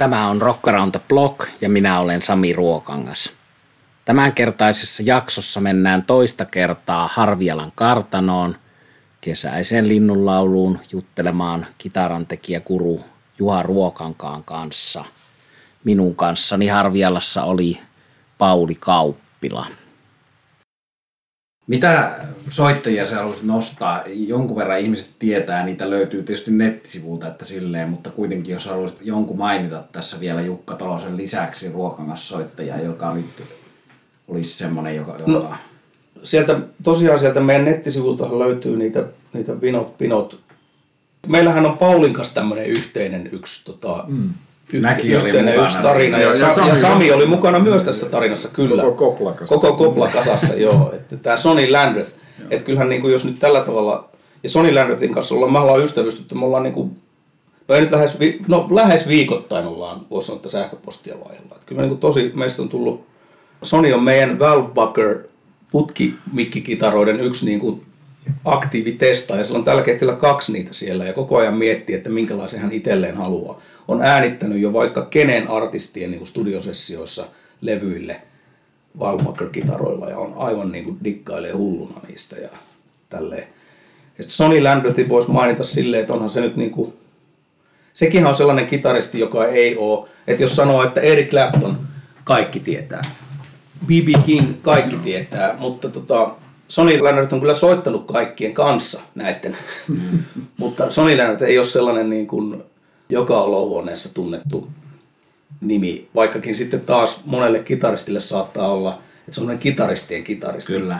Tämä on Rock Around the Block ja minä olen Sami Ruokangas. Tämänkertaisessa jaksossa mennään toista kertaa Harvialan kartanoon kesäisen linnunlauluun juttelemaan kitarantekijä Kuru Juha Ruokankaan kanssa. Minun kanssani Harvialassa oli Pauli Kauppila. Mitä soittajia sä haluaisit nostaa? Jonkun verran ihmiset tietää, niitä löytyy tietysti nettisivulta, että silleen, mutta kuitenkin jos haluaisit jonkun mainita tässä vielä Jukka Tolosen lisäksi Ruokangas soittaja, joka nyt olisi semmoinen, joka... joka... No, sieltä, tosiaan sieltä meidän nettisivulta löytyy niitä, niitä vinot, pinot. Meillähän on Paulin kanssa tämmöinen yhteinen yksi tota, mm Mäkin yhteinen yksi tarina. Ja, ja, Sami, ja Sami oli mukana myös tässä tarinassa, kyllä. Koko koplakasassa. Koko koplakasassa, joo. Että tämä Sony Landreth, että kyllähän niin kuin jos nyt tällä tavalla, ja Sony Landrethin kanssa ollaan, me ollaan ystävystytty, me ollaan niin kuin, no ei nyt lähes, no lähes viikoittain ollaan, voisi sanoa, että sähköpostia vaihella. Että kyllä niin kuin tosi, meistä on tullut, Sony on meidän Val Bucker putkimikkikitaroiden yksi niin kuin aktiivitesta, ja sillä on tällä hetkellä kaksi niitä siellä, ja koko ajan miettii, että minkälaisen hän itselleen haluaa on äänittänyt jo vaikka kenen artistien niin kuin studiosessioissa levyille Walmaker-kitaroilla ja on aivan niin kuin dikkailee hulluna niistä ja tälleen. Ja Sonny Landrethin voisi mainita silleen, että onhan se nyt niin kuin, sekin on sellainen kitaristi, joka ei ole, että jos sanoo, että Eric Clapton, kaikki tietää. B.B. King, kaikki tietää, mutta tota, Sonny Leonard on kyllä soittanut kaikkien kanssa näiden, mm. mutta Sonny Leonard ei ole sellainen niin kuin joka olohuoneessa tunnettu nimi, vaikkakin sitten taas monelle kitaristille saattaa olla, että se on kitaristien kitaristi, Kyllä.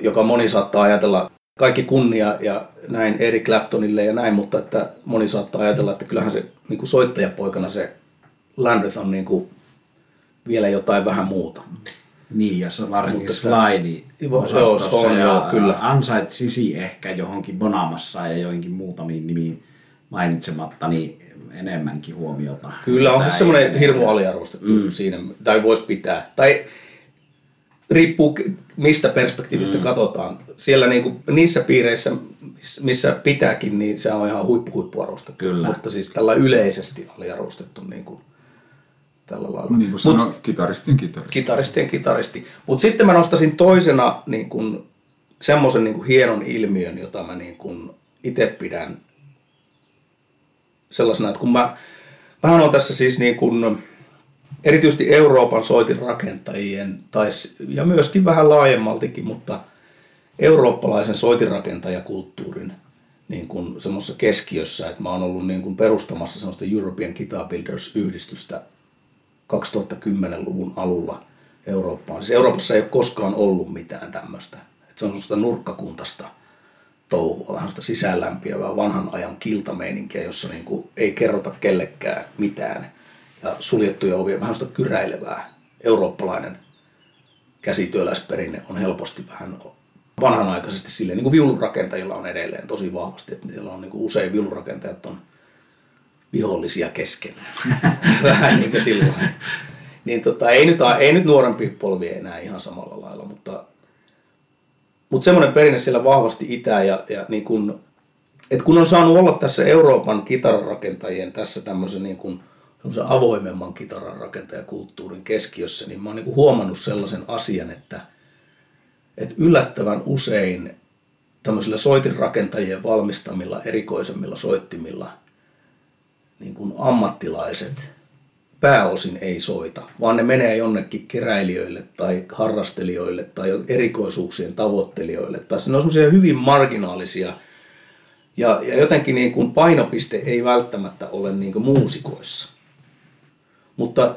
joka moni saattaa ajatella, kaikki kunnia ja näin Eric Claptonille ja näin, mutta että moni saattaa ajatella, että kyllähän se niin kuin soittajapoikana se Landreth on niin kuin vielä jotain vähän muuta. Niin, ja varsinkin slide osastossa on, ja kyllä. ansaitsisi ehkä johonkin Bonamassa ja joihinkin muutamiin nimiin mainitsematta, niin enemmänkin huomiota. Kyllä, on se semmoinen hirmu aliarvostettu mm. siinä, tai voisi pitää. Tai riippuu mistä perspektiivistä mm. katsotaan. Siellä niinku, niissä piireissä, missä pitääkin, niin se on ihan huippu huippuarvostettu. Kyllä. Mutta siis tällä yleisesti aliarvostettu niin kuin, tällä lailla. Niin kuin sanoi, kitaristien kitaristi. Kitaristien kitaristi. Mutta sitten mä nostasin toisena niin kuin, semmoisen niin kuin hienon ilmiön, jota mä niin kuin itse pidän sellaisena, että kun mä, mä on tässä siis niin kuin, erityisesti Euroopan soitin rakentajien, tai, ja myöskin vähän laajemmaltikin, mutta eurooppalaisen soitinrakentajakulttuurin niin kuin semmoisessa keskiössä, että mä oon ollut niin kuin perustamassa semmoista European Guitar Builders-yhdistystä 2010-luvun alulla Eurooppaan. Siis Euroopassa ei ole koskaan ollut mitään tämmöistä. Että se on semmoista nurkkakuntasta – touhua, vähän sitä sisäänlämpiävää vanhan ajan kiltameininkiä, jossa niin kuin ei kerrota kellekään mitään. Ja suljettuja ovia, vähän sitä kyräilevää. Eurooppalainen käsityöläisperinne on helposti vähän vanhanaikaisesti silleen, niin kuin viulurakentajilla on edelleen tosi vahvasti, että niillä on niin kuin usein viulurakentajat on vihollisia keskenään. vähän niin kuin silloin. Niin tota, ei, nyt, ei nyt nuorempi polvi enää ihan samalla lailla, mutta mutta semmoinen perinne siellä vahvasti itää ja, ja niin kun, et kun on saanut olla tässä Euroopan kitararakentajien tässä tämmöisen niin kun, avoimemman kitaranrakentajakulttuurin keskiössä, niin mä oon niin huomannut sellaisen asian, että, että yllättävän usein tämmöisillä soitinrakentajien valmistamilla erikoisemmilla soittimilla niin kuin ammattilaiset pääosin ei soita, vaan ne menee jonnekin keräilijöille tai harrastelijoille tai erikoisuuksien tavoittelijoille. Tai ne on semmoisia hyvin marginaalisia ja, ja jotenkin niin kuin painopiste ei välttämättä ole niin kuin muusikoissa. Mutta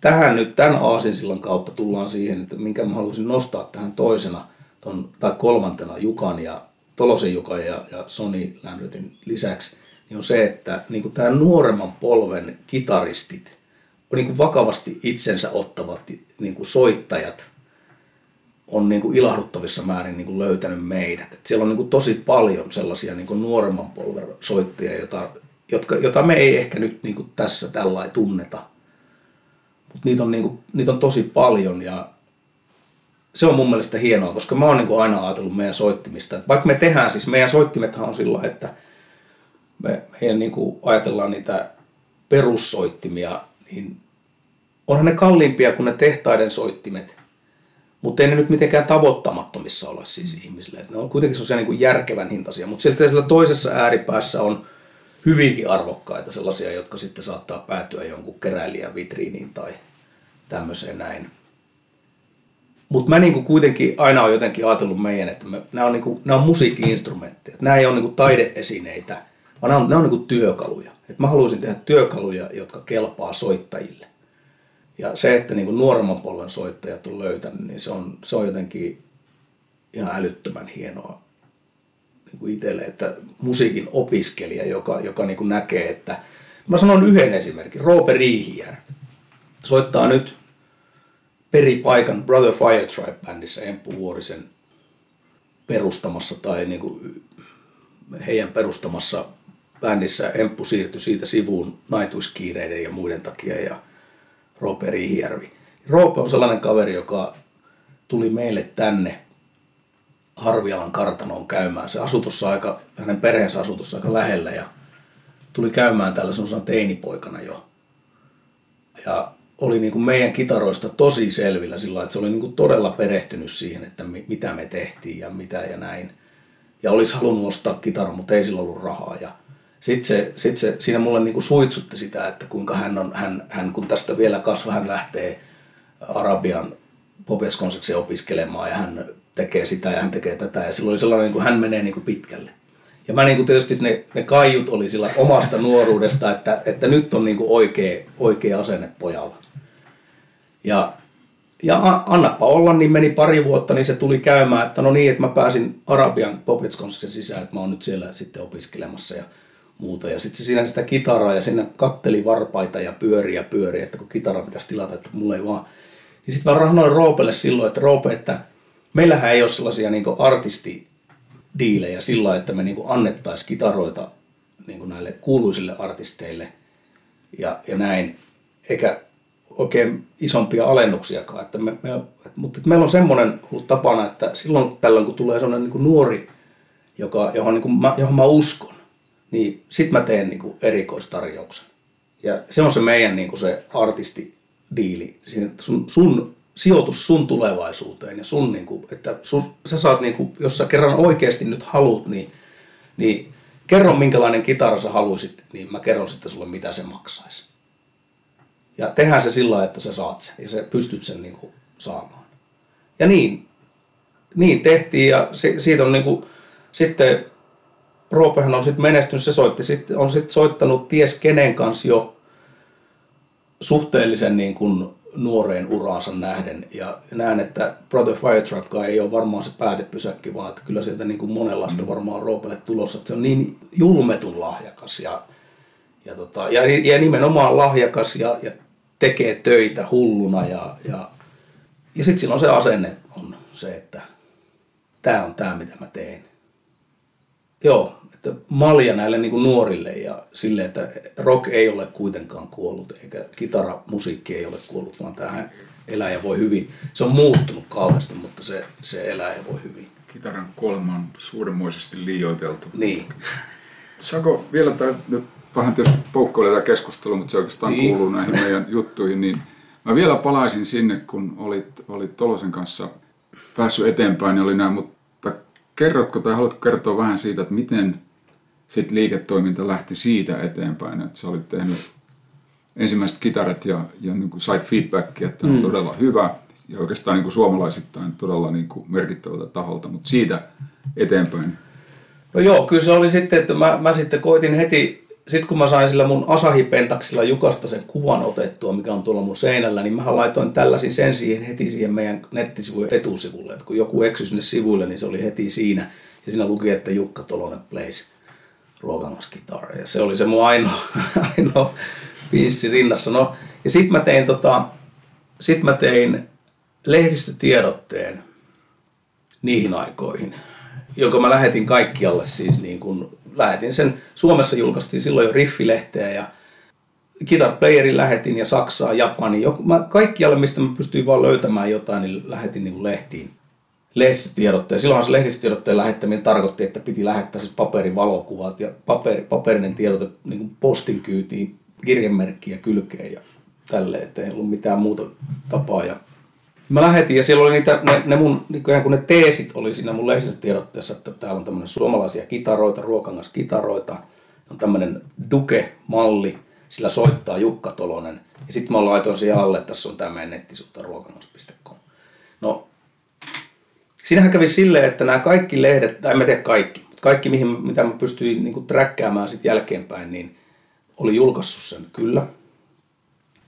tähän nyt tämän aasinsillan kautta tullaan siihen, että minkä mä haluaisin nostaa tähän toisena ton, tai kolmantena Jukan ja Tolosen Jukan ja, ja Sony Landretin lisäksi, niin on se, että niin kuin tämä nuoremman polven kitaristit niin kuin vakavasti itsensä ottavat niin kuin soittajat on niin kuin ilahduttavissa määrin niin kuin löytänyt meidät. Et siellä on niin kuin tosi paljon sellaisia niin kuin nuoremman polven soittajia, jota, jotka, jota me ei ehkä nyt niin kuin tässä tällä tunneta. Mutta niitä, on niin niitä on tosi paljon ja se on mun mielestä hienoa, koska mä oon niin kuin aina ajatellut meidän soittimista. Että vaikka me tehdään, siis meidän soittimethan on sillä että me, meidän niin kuin ajatellaan niitä perussoittimia, niin onhan ne kalliimpia kuin ne tehtaiden soittimet, mutta ei ne nyt mitenkään tavoittamattomissa ole siis ihmisille. Et ne on kuitenkin sellaisia niin kuin järkevän hintaisia, mutta sitten siellä toisessa ääripäässä on hyvinkin arvokkaita sellaisia, jotka sitten saattaa päätyä jonkun keräilijän vitriiniin tai tämmöiseen näin. Mutta mä niinku kuitenkin aina on jotenkin ajatellut meidän, että me, nämä on, niinku, nämä on musiikki-instrumentteja. Nämä ei ole niinku taideesineitä, vaan nämä on, nämä on niinku työkaluja. Et mä haluaisin tehdä työkaluja, jotka kelpaa soittajille. Ja se, että niinku nuoremman polven soittajat on löytänyt, niin se on, se on jotenkin ihan älyttömän hienoa niinku itselle, että musiikin opiskelija, joka, joka niinku näkee, että... Mä sanon yhden esimerkin, Roope Riihijärvi. Soittaa nyt peri paikan Brother Fire Tribe-bändissä Emppu Vuorisen perustamassa tai niin kuin heidän perustamassa bändissä Emppu siirtyi siitä sivuun naituiskiireiden ja muiden takia ja Roope Riihijärvi. Roope on sellainen kaveri, joka tuli meille tänne Harvialan kartanoon käymään. Se asui aika, hänen perheensä asui aika lähellä ja tuli käymään täällä semmoisena teinipoikana jo. Ja oli niin kuin meidän kitaroista tosi selvillä sillä että se oli niin kuin todella perehtynyt siihen, että mitä me tehtiin ja mitä ja näin. Ja olisi halunnut ostaa kitara, mutta ei sillä ollut rahaa. Ja sitten se, sit se, siinä mulle niin kuin suitsutti sitä, että kuinka hän, on, hän, hän kun tästä vielä kasvaa, hän lähtee Arabian popeskonseksi opiskelemaan ja hän tekee sitä ja hän tekee tätä. Ja silloin oli sellainen, niin kuin hän menee niin kuin pitkälle. Ja mä niin kuin tietysti ne, ne kaiut oli sillä omasta nuoruudesta, että, että nyt on niin kuin oikea, oikea asenne pojalla. Ja, ja annappa olla, niin meni pari vuotta, niin se tuli käymään, että no niin, että mä pääsin Arabian Popetskonsen sisään, että mä oon nyt siellä sitten opiskelemassa ja muuta. Ja sitten se siinä sitä kitaraa ja sinne katteli varpaita ja pyöri ja pyöri, että kun kitara pitäisi tilata, että mulla ei vaan. Niin sitten mä rahnoin Roopelle silloin, että Roope, että meillähän ei ole sellaisia niin artistidiilejä sillä että me niin annettaisiin kitaroita niin näille kuuluisille artisteille ja, ja näin. Eikä oikein isompia alennuksiakaan. Että me, me, mutta että meillä on semmoinen tapana, että silloin tällöin kun tulee semmoinen niin nuori, joka, johon, niin kuin mä, johon mä uskon, niin sit mä teen niin kuin erikoistarjouksen. Ja se on se meidän niin kuin se artistidiili, Siinä, sun, sun sijoitus sun tulevaisuuteen ja sun, niin kuin, että sun, sä saat, niin kuin, jos sä kerran oikeasti nyt haluat, niin, niin kerro minkälainen kitara sä haluaisit, niin mä kerron sitten sulle mitä se maksaisi. Ja tehdään se sillä että sä saat sen ja sä pystyt sen niin kuin saamaan. Ja niin, niin tehtiin ja si, siitä on niin kuin, sitten Roopehan on sitten menestynyt, se soitti, sit, on sitten soittanut ties kenen kanssa jo suhteellisen niin kuin nuoreen uraansa nähden. Ja näen, että Brother Firetrap ei ole varmaan se päätepysäkki, vaan että kyllä sieltä niin kuin monenlaista mm. varmaan Roopelle tulossa. Että se on niin julmetun lahjakas ja, ja, tota, ja, ja nimenomaan lahjakas ja, ja tekee töitä hulluna ja, ja, ja sitten silloin se asenne on se, että tämä on tämä, mitä mä teen. Joo, malja näille niin kuin nuorille ja sille, että rock ei ole kuitenkaan kuollut eikä kitaramusiikki ei ole kuollut, vaan tähän elää ja voi hyvin. Se on muuttunut kauheasti, mutta se, se elää ja voi hyvin. Kitaran kuolema on suuremmoisesti liioiteltu. Niin. Sako, vielä tämä vähän tietysti poukkoilee tämä keskustelu, mutta se oikeastaan niin. kuuluu näihin meidän juttuihin, niin mä vielä palaisin sinne, kun olit, olit Tolosen kanssa päässyt eteenpäin, niin oli näin, mutta kerrotko tai haluatko kertoa vähän siitä, että miten sit liiketoiminta lähti siitä eteenpäin, että sä olit tehnyt ensimmäiset kitarat ja, ja niin kuin sait feedbackia, että mm. on todella hyvä ja oikeastaan niin kuin suomalaisittain todella niin kuin merkittävältä taholta, mutta siitä eteenpäin. No joo, kyllä se oli sitten, että mä, mä sitten koitin heti sitten kun mä sain sillä mun Asahi-pentaksilla Jukasta sen kuvan otettua, mikä on tuolla mun seinällä, niin mä laitoin tällaisin sen siihen heti siihen meidän nettisivujen etusivulle. Et kun joku eksy sinne sivuille, niin se oli heti siinä. Ja siinä luki, että Jukka Tolonen plays ruokangaskitaara. Ja se oli se mun ainoa, ainoa biissi rinnassa. No, ja sitten mä tein, tota, sit mä tein lehdistötiedotteen niihin aikoihin, jonka mä lähetin kaikkialle siis niin kuin lähetin sen, Suomessa julkaistiin silloin jo riffilehteä ja Guitar Playerin lähetin ja Saksaan, Japaniin, joku, mä, kaikkialle mistä mä pystyin vaan löytämään jotain, niin lähetin niin lehtiin lehdistötiedotteen. Silloinhan se lehdistötiedotteen lähettäminen tarkoitti, että piti lähettää siis paperin valokuvat ja paperi, paperinen tiedote niin kuin postin kyytiin kirjemerkkiä kylkeen ja tälleen, että ei ollut mitään muuta tapaa. Ja mä lähetin ja siellä oli niitä, ne, ne mun, niin kun ne teesit oli siinä mun lehdistötiedotteessa, että täällä on tämmöinen suomalaisia kitaroita, ruokangas kitaroita, on tämmöinen Duke-malli, sillä soittaa Jukka Tolonen. Ja sitten mä laitoin siihen alle, että tässä on tämä meidän nettisuutta ruokangas.com. No, siinähän kävi silleen, että nämä kaikki lehdet, tai en mä tiedä kaikki, mutta kaikki mihin, mitä mä pystyin niin träkkäämään sitten jälkeenpäin, niin oli julkaissut sen kyllä.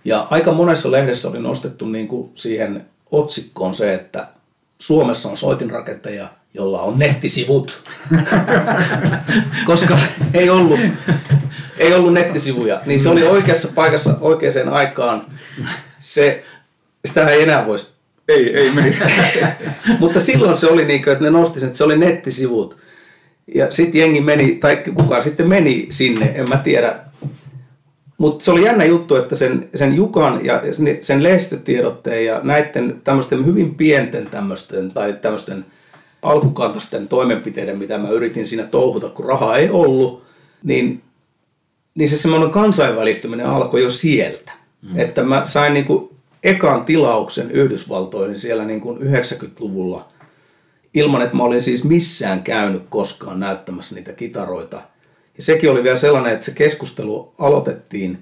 Ja aika monessa lehdessä oli nostettu niin kuin siihen otsikkoon se, että Suomessa on soitinrakentaja, jolla on nettisivut. Koska ei ollut, ei ollut nettisivuja. Niin se oli oikeassa paikassa oikeaan aikaan. Se, sitä ei enää voisi. Ei, ei meni. Mutta silloin se oli niin kuin, että ne nosti sen, että se oli nettisivut. Ja sitten jengi meni, tai kuka sitten meni sinne, en mä tiedä, mutta se oli jännä juttu, että sen, sen Jukan ja sen lehdistötiedotteen ja näiden tämmöisten hyvin pienten tämmöisten tai tämmöisten alkukantaisten toimenpiteiden, mitä mä yritin siinä touhuta, kun rahaa ei ollut, niin, niin se semmoinen kansainvälistyminen alkoi jo sieltä. Mm. Että mä sain niinku ekan tilauksen Yhdysvaltoihin siellä niinku 90-luvulla ilman, että mä olin siis missään käynyt koskaan näyttämässä niitä kitaroita – ja sekin oli vielä sellainen, että se keskustelu aloitettiin,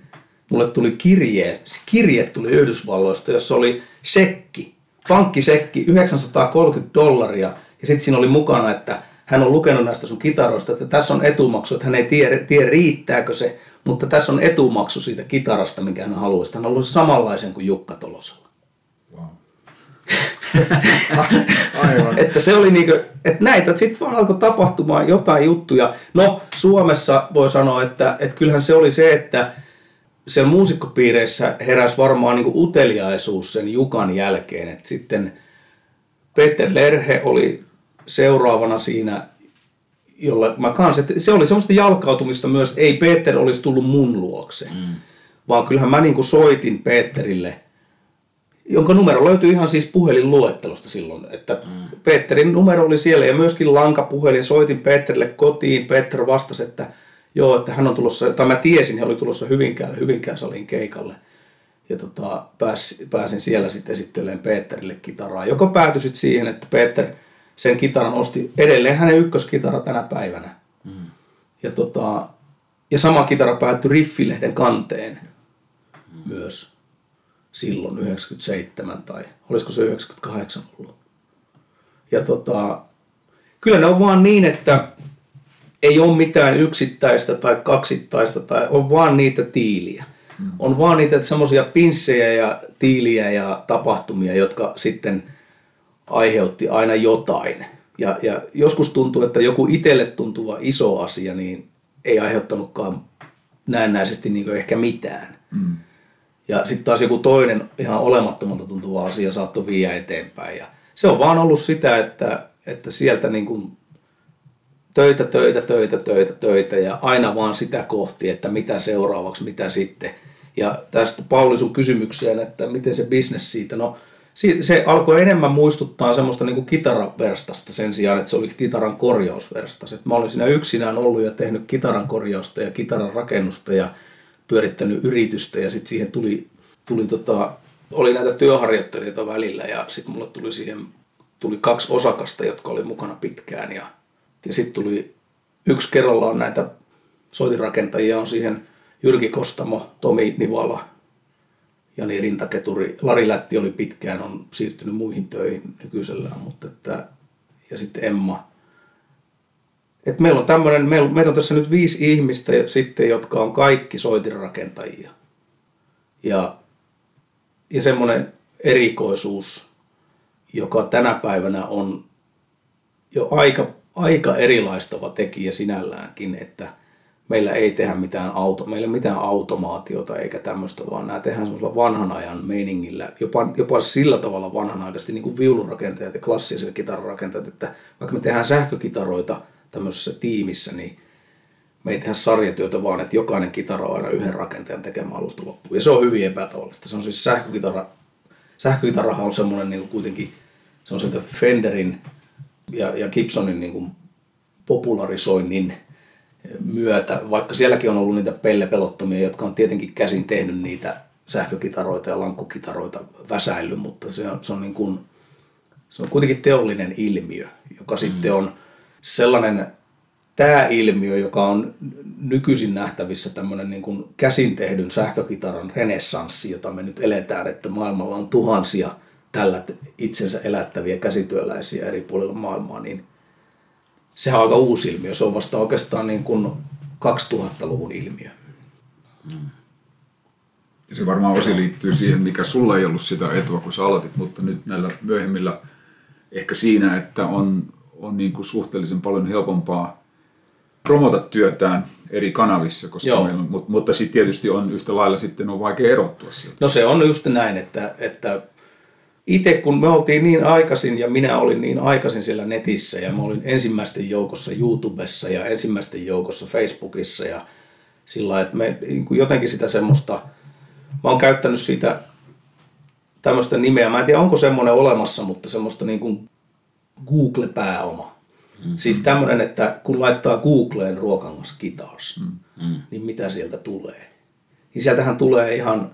mulle tuli kirje, se kirje tuli Yhdysvalloista, jossa oli sekki, pankkisekki, 930 dollaria, ja sitten siinä oli mukana, että hän on lukenut näistä sun kitaroista, että tässä on etumaksu, että hän ei tiedä, tiedä riittääkö se, mutta tässä on etumaksu siitä kitarasta, minkä hän haluaisi. Hän haluaisi samanlaisen kuin Jukka Tolosella. Aivan. että se oli niinku, että näitä sitten vaan alkoi tapahtumaan jotain juttuja. No Suomessa voi sanoa, että, että kyllähän se oli se, että se muusikkopiireissä heräsi varmaan niinku uteliaisuus sen Jukan jälkeen. Että sitten Peter Lerhe oli seuraavana siinä, jolla mä kans, että se oli semmoista jalkautumista myös, että ei Peter olisi tullut mun luokse. Mm. Vaan kyllähän mä niinku soitin Peterille – jonka numero löytyy ihan siis puhelinluettelosta silloin. Että mm. Peterin numero oli siellä ja myöskin lankapuhelin. Soitin Peterille kotiin. Peter vastasi, että joo, että hän on tulossa, tai mä tiesin, hän oli tulossa Hyvinkään, Hyvinkään salin keikalle. Ja tota, pääs, pääsin siellä sitten esittelemään Peterille kitaraa, joka päätyi sitten siihen, että Peter sen kitaran osti edelleen hänen ykköskitara tänä päivänä. Mm. Ja, tota, ja sama kitara päättyi Riffilehden kanteen mm. myös silloin 97 tai olisiko se 98 ollut. Ja tota, kyllä ne on vaan niin, että ei ole mitään yksittäistä tai kaksittaista tai on vaan niitä tiiliä. Mm. On vaan niitä semmoisia pinssejä ja tiiliä ja tapahtumia, jotka sitten aiheutti aina jotain. Ja, ja joskus tuntuu, että joku itselle tuntuva iso asia niin ei aiheuttanutkaan näennäisesti niin ehkä mitään. Mm. Ja sitten taas joku toinen ihan olemattomalta tuntuva asia saattoi viiä eteenpäin. Ja se on vaan ollut sitä, että, että sieltä niin kuin töitä, töitä, töitä, töitä, töitä ja aina vaan sitä kohti, että mitä seuraavaksi, mitä sitten. Ja tästä Pauli sun kysymykseen, että miten se bisnes siitä, no se alkoi enemmän muistuttaa semmoista niin kuin kitaraverstasta sen sijaan, että se oli kitaran korjausverstas. Et mä olin siinä yksinään ollut ja tehnyt kitaran korjausta ja kitaran rakennusta ja pyörittänyt yritystä ja sitten siihen tuli, tuli tota, oli näitä työharjoittelijoita välillä ja sitten mulle tuli siihen tuli kaksi osakasta, jotka oli mukana pitkään ja, ja sitten tuli yksi kerrallaan näitä soitinrakentajia on siihen Jyrki Kostamo, Tomi Nivala, Jani Rintaketuri, Lari Lätti oli pitkään, on siirtynyt muihin töihin nykyisellään, mutta että, ja sitten Emma, et meillä on tämmöinen, meillä, meillä on tässä nyt viisi ihmistä sitten, jotka on kaikki soitinrakentajia. Ja, ja semmoinen erikoisuus, joka tänä päivänä on jo aika, aika erilaistava tekijä sinälläänkin, että meillä ei tehdä mitään, auto, meillä ei mitään automaatiota eikä tämmöistä, vaan nämä tehdään semmoisella vanhan ajan meiningillä, jopa, jopa sillä tavalla vanhanaikaisesti niin kuin viulurakentajat ja klassiset kitararakentajat, että vaikka me tehdään sähkökitaroita – tämmöisessä tiimissä, niin me ei tehdä sarjatyötä, vaan että jokainen kitara on aina yhden rakentajan tekemä alusta loppuun. Ja se on hyvin epätavallista. Se on siis sähkökitara. Sähkökitarahan on semmoinen niin kuin kuitenkin, se on sieltä Fenderin ja, ja Gibsonin niin kuin popularisoinnin myötä, vaikka sielläkin on ollut niitä pellepelottomia, jotka on tietenkin käsin tehnyt niitä sähkökitaroita ja lankkukitaroita väsäily, mutta se on, se on, niin kuin, se on kuitenkin teollinen ilmiö, joka mm. sitten on sellainen tämä ilmiö, joka on nykyisin nähtävissä tämmöinen niin kuin käsin tehdyn sähkökitaran renessanssi, jota me nyt eletään, että maailmalla on tuhansia tällä itsensä elättäviä käsityöläisiä eri puolilla maailmaa, niin sehän on aika uusi ilmiö. Se on vasta oikeastaan niin kuin 2000-luvun ilmiö. Ja se varmaan osi liittyy siihen, mikä sulla ei ollut sitä etua, kun sä aloitit, mutta nyt näillä myöhemmillä ehkä siinä, että on, on niin kuin suhteellisen paljon helpompaa promota työtään eri kanavissa, koska Joo. meillä on, mutta, mutta sitten tietysti on yhtä lailla sitten on vaikea erottua sieltä. No se on just näin, että, että itse kun me oltiin niin aikaisin ja minä olin niin aikaisin siellä netissä ja mä olin ensimmäisten joukossa YouTubessa ja ensimmäisten joukossa Facebookissa ja sillä että me niin jotenkin sitä semmoista, mä oon käyttänyt siitä tämmöistä nimeä, mä en tiedä onko semmoinen olemassa, mutta semmoista niin kuin Google-pääoma. Mm-hmm. Siis tämmöinen, että kun laittaa Googleen ruokangas kitaas, mm-hmm. niin mitä sieltä tulee? Niin sieltähän tulee ihan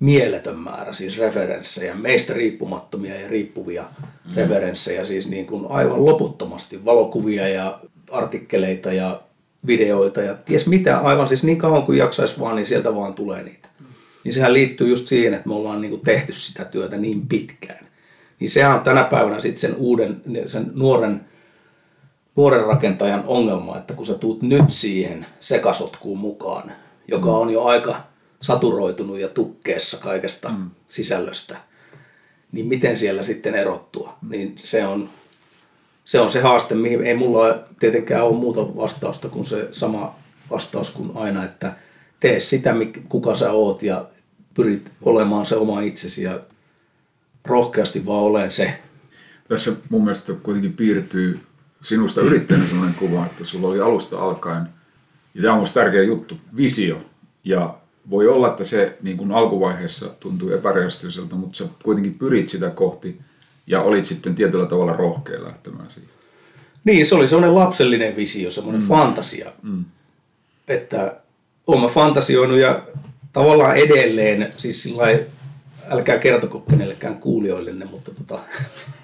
mieletön määrä siis referenssejä, meistä riippumattomia ja riippuvia mm. referenssejä, siis niin kuin aivan loputtomasti valokuvia ja artikkeleita ja videoita ja ties mitä, aivan siis niin kauan kuin jaksaisi vaan, niin sieltä vaan tulee niitä. Niin sehän liittyy just siihen, että me ollaan niin kuin tehty sitä työtä niin pitkään. Niin sehän on tänä päivänä sitten sen uuden, sen nuoren, nuoren rakentajan ongelma, että kun sä tuut nyt siihen sekasotkuun mukaan, joka on jo aika saturoitunut ja tukkeessa kaikesta mm. sisällöstä, niin miten siellä sitten erottua? Niin se on, se on se haaste, mihin ei mulla tietenkään ole muuta vastausta kuin se sama vastaus kuin aina, että tee sitä, kuka sä oot ja pyrit olemaan se oma itsesi ja rohkeasti vaan olen se. Tässä mun mielestä kuitenkin piirtyy sinusta yrittäjänä sellainen kuva, että sulla oli alusta alkaen, ja tämä on tärkeä juttu, visio ja voi olla, että se niin kuin alkuvaiheessa tuntuu epärealistiselta, mutta sä kuitenkin pyrit sitä kohti ja olit sitten tietyllä tavalla rohkea lähtemään siihen. Niin, se oli semmoinen lapsellinen visio, semmoinen mm. fantasia. Mm. Että olen fantasioinut ja tavallaan edelleen, siis sillä älkää kertoko kenellekään kuulijoillenne, mutta tota,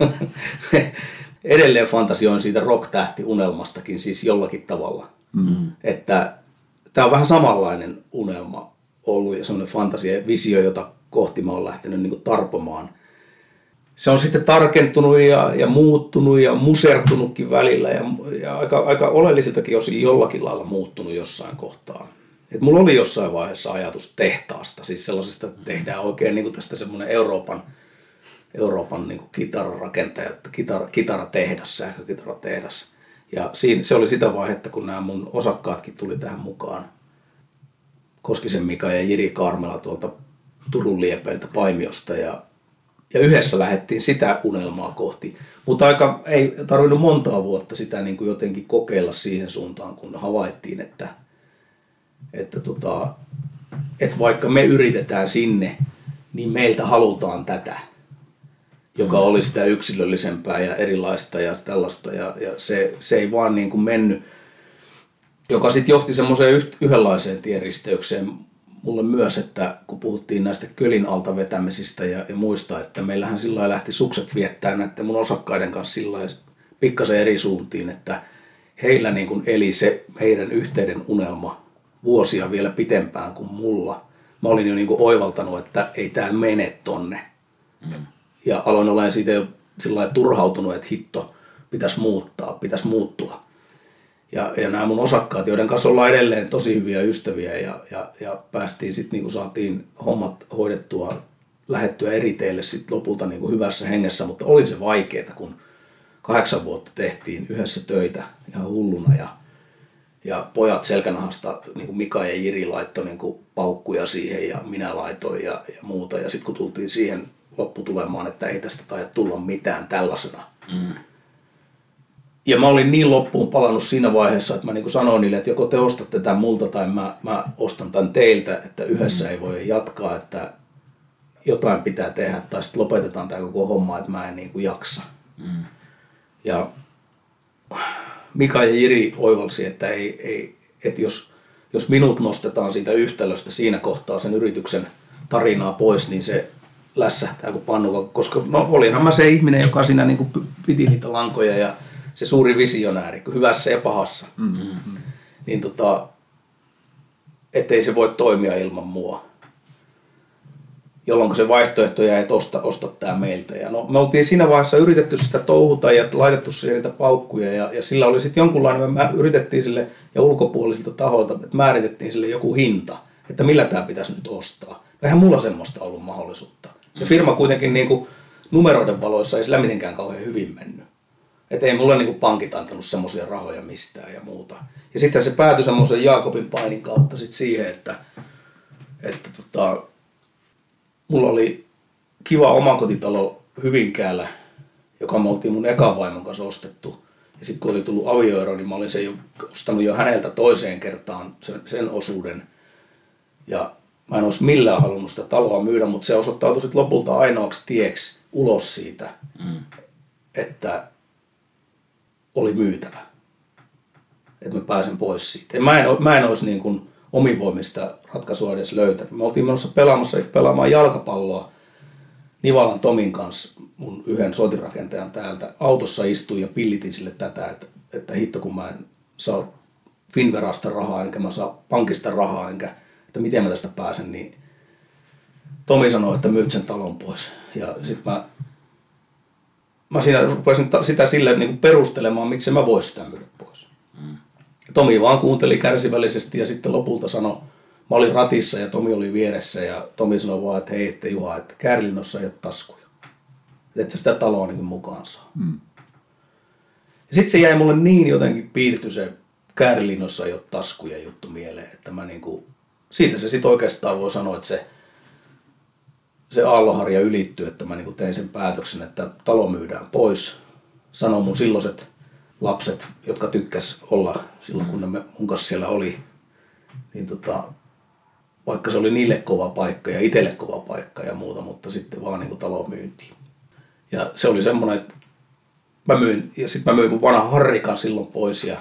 edelleen fantasioin siitä rock-tähti-unelmastakin siis jollakin tavalla. Mm. Että tämä on vähän samanlainen unelma ollut ja semmoinen fantasia ja visio, jota kohti mä oon lähtenyt niin tarpomaan. Se on sitten tarkentunut ja, ja muuttunut ja musertunutkin välillä ja, ja aika, aika oleellisiltakin osin jollakin lailla muuttunut jossain kohtaa. Et mulla oli jossain vaiheessa ajatus tehtaasta, siis sellaisesta, että tehdään oikein niin tästä semmoinen Euroopan, Euroopan niin kuin kitararakentaja, kitara, kitaratehdas, sähkökitaratehdas. Ja siinä, se oli sitä vaihetta, kun nämä mun osakkaatkin tuli tähän mukaan. Koskisen Mika ja Jiri Karmela tuolta Turun liepeiltä Paimiosta ja, ja yhdessä lähdettiin sitä unelmaa kohti. Mutta aika ei tarvinnut montaa vuotta sitä niin kuin jotenkin kokeilla siihen suuntaan, kun havaittiin, että, että, tota, että vaikka me yritetään sinne, niin meiltä halutaan tätä, joka oli sitä yksilöllisempää ja erilaista ja tällaista. Ja, ja se, se ei vaan niin kuin mennyt joka sitten johti semmoiseen yhdenlaiseen tienristeykseen mulle myös, että kun puhuttiin näistä kölin alta vetämisistä ja, ja muista, että meillähän sillä lähti sukset viettää näiden mun osakkaiden kanssa sillä pikkasen eri suuntiin, että heillä niin kuin eli se heidän yhteinen unelma vuosia vielä pitempään kuin mulla. Mä olin jo niin kuin oivaltanut, että ei tämä mene tonne. Mm. Ja aloin olla siitä jo sillä turhautunut, että hitto, pitäisi muuttaa, pitäisi muuttua. Ja, ja nämä mun osakkaat, joiden kanssa ollaan edelleen tosi hyviä ystäviä ja, ja, ja päästiin sitten, niin saatiin hommat hoidettua, lähettyä eri teille sitten lopulta niin kuin hyvässä hengessä, mutta oli se vaikeaa, kun kahdeksan vuotta tehtiin yhdessä töitä ihan hulluna ja, ja pojat selkänahasta, niin kuin Mika ja Jiri laittoi niin kuin paukkuja siihen ja minä laitoin ja, ja muuta. Ja sitten kun tultiin siihen lopputulemaan, että ei tästä taida tulla mitään tällaisena, mm ja mä olin niin loppuun palannut siinä vaiheessa, että mä niin sanoin niille, että joko te ostatte tämän multa tai mä, mä ostan tämän teiltä, että yhdessä mm. ei voi jatkaa, että jotain pitää tehdä tai sitten lopetetaan tämä koko homma, että mä en niin kuin jaksa. Mm. Ja Mika ja Jiri oivalsi, että ei, ei, että jos, jos minut nostetaan siitä yhtälöstä siinä kohtaa sen yrityksen tarinaa pois, niin se lässähtää kuin pannuka, koska no, olinhan mä se ihminen, joka siinä niin kuin piti niitä lankoja ja se suuri visionääri, hyvässä ja pahassa. Mm-hmm. Niin tota, ettei se voi toimia ilman mua. Jolloin se vaihtoehto jäi, että osta, osta tämä meiltä. Ja no, me oltiin siinä vaiheessa yritetty sitä touhuta ja laitettu siihen niitä paukkuja. Ja, ja sillä oli sitten jonkunlainen, me yritettiin sille ja ulkopuolisilta tahoilta, että määritettiin sille joku hinta, että millä tämä pitäisi nyt ostaa. Eihän mulla semmoista ollut mahdollisuutta. Se firma kuitenkin niin kuin numeroiden valoissa ei sillä mitenkään kauhean hyvin mennyt. Että ei mulle niin kuin pankit antanut semmoisia rahoja mistään ja muuta. Ja sitten se päätyi semmoisen Jaakobin painin kautta sit siihen, että, että tota, mulla oli kiva omakotitalo Hyvinkäällä, joka me oltiin mun ekan vaimon kanssa ostettu. Ja sitten kun oli tullut avioero, niin mä olin sen jo ostanut jo häneltä toiseen kertaan sen, sen osuuden. Ja mä en olisi millään halunnut sitä taloa myydä, mutta se osoittautui sitten lopulta ainoaksi tieksi ulos siitä, mm. että oli myytävä. Että mä pääsen pois siitä. Mä en, mä en olisi niin kuin omivoimista ratkaisua edes löytänyt. Me oltiin menossa pelaamassa, pelaamaan jalkapalloa Nivalan Tomin kanssa, mun yhden sotirakentajan täältä. Autossa istuin ja pillitin sille tätä, että, että hitto kun mä en saa Finverasta rahaa, enkä mä saa pankista rahaa, enkä että miten mä tästä pääsen, niin Tomi sanoi, että myyt sen talon pois. Ja sitten mä, mä siinä rupesin sitä sille niin kuin perustelemaan, miksi mä voisin sitä myydä pois. Mm. Tomi vaan kuunteli kärsivällisesti ja sitten lopulta sanoi, mä olin ratissa ja Tomi oli vieressä ja Tomi sanoi vaan, että hei, että Juha, että Käärilinnossa ei ole taskuja. Että sä sitä taloa niin mukaan saa. Mm. Ja sitten se jäi mulle niin jotenkin piirty se Käärilinnossa ei ole taskuja juttu mieleen, että mä niin kuin siitä se sitten oikeastaan voi sanoa, että se, se aalloharja ylittyy, että mä niin tein sen päätöksen, että talo myydään pois. Sanoin mun silloiset lapset, jotka tykkäs olla silloin, kun ne mun kanssa siellä oli, niin tota, vaikka se oli niille kova paikka ja itselle kova paikka ja muuta, mutta sitten vaan niin talo myyntiin. Ja se oli semmoinen, että mä myin, ja sitten mä myin mun vanha Harrikan silloin pois ja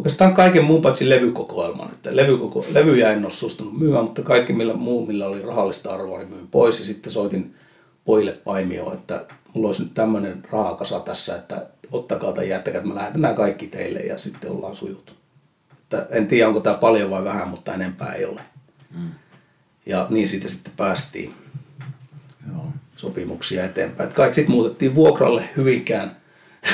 oikeastaan kaiken muun paitsi levykokoelman. Että levykoko, levyjä en ole suostunut myymään, mutta kaikki millä muu, millä oli rahallista arvoa, niin myin pois. Ja sitten soitin pojille paimioon, että mulla olisi nyt tämmöinen rahakasa tässä, että ottakaa tai jättäkää, että mä lähetän nämä kaikki teille ja sitten ollaan sujut. Että en tiedä, onko tämä paljon vai vähän, mutta enempää ei ole. Mm. Ja niin siitä sitten päästiin Joo. sopimuksia eteenpäin. Että kaikki sitten muutettiin vuokralle Hyvinkään,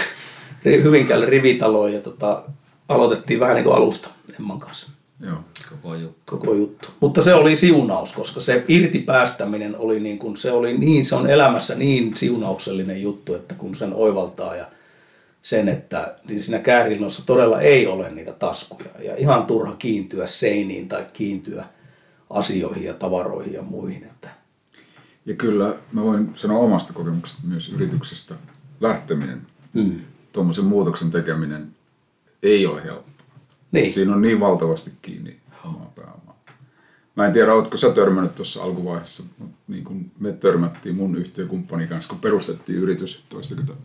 Hyvinkäälle rivitaloon ja tota, aloitettiin vähän niin kuin alusta Emman kanssa. Joo. Koko juttu. Koko juttu. Mutta se oli siunaus, koska se irti päästäminen oli niin kuin, se oli niin, se on elämässä niin siunauksellinen juttu, että kun sen oivaltaa ja sen, että niin siinä käärinnossa todella ei ole niitä taskuja ja ihan turha kiintyä seiniin tai kiintyä asioihin ja tavaroihin ja muihin. Että. Ja kyllä mä voin sanoa omasta kokemuksesta myös yrityksestä lähteminen, mm. tuommoisen muutoksen tekeminen ei ole helppo. Niin. Siinä on niin valtavasti kiinni omaa pääomaa. Mä en tiedä, oletko sä törmännyt tuossa alkuvaiheessa, mutta niin kun me törmättiin mun yhtiökumppanin kanssa, kun perustettiin yritys toistakymmentä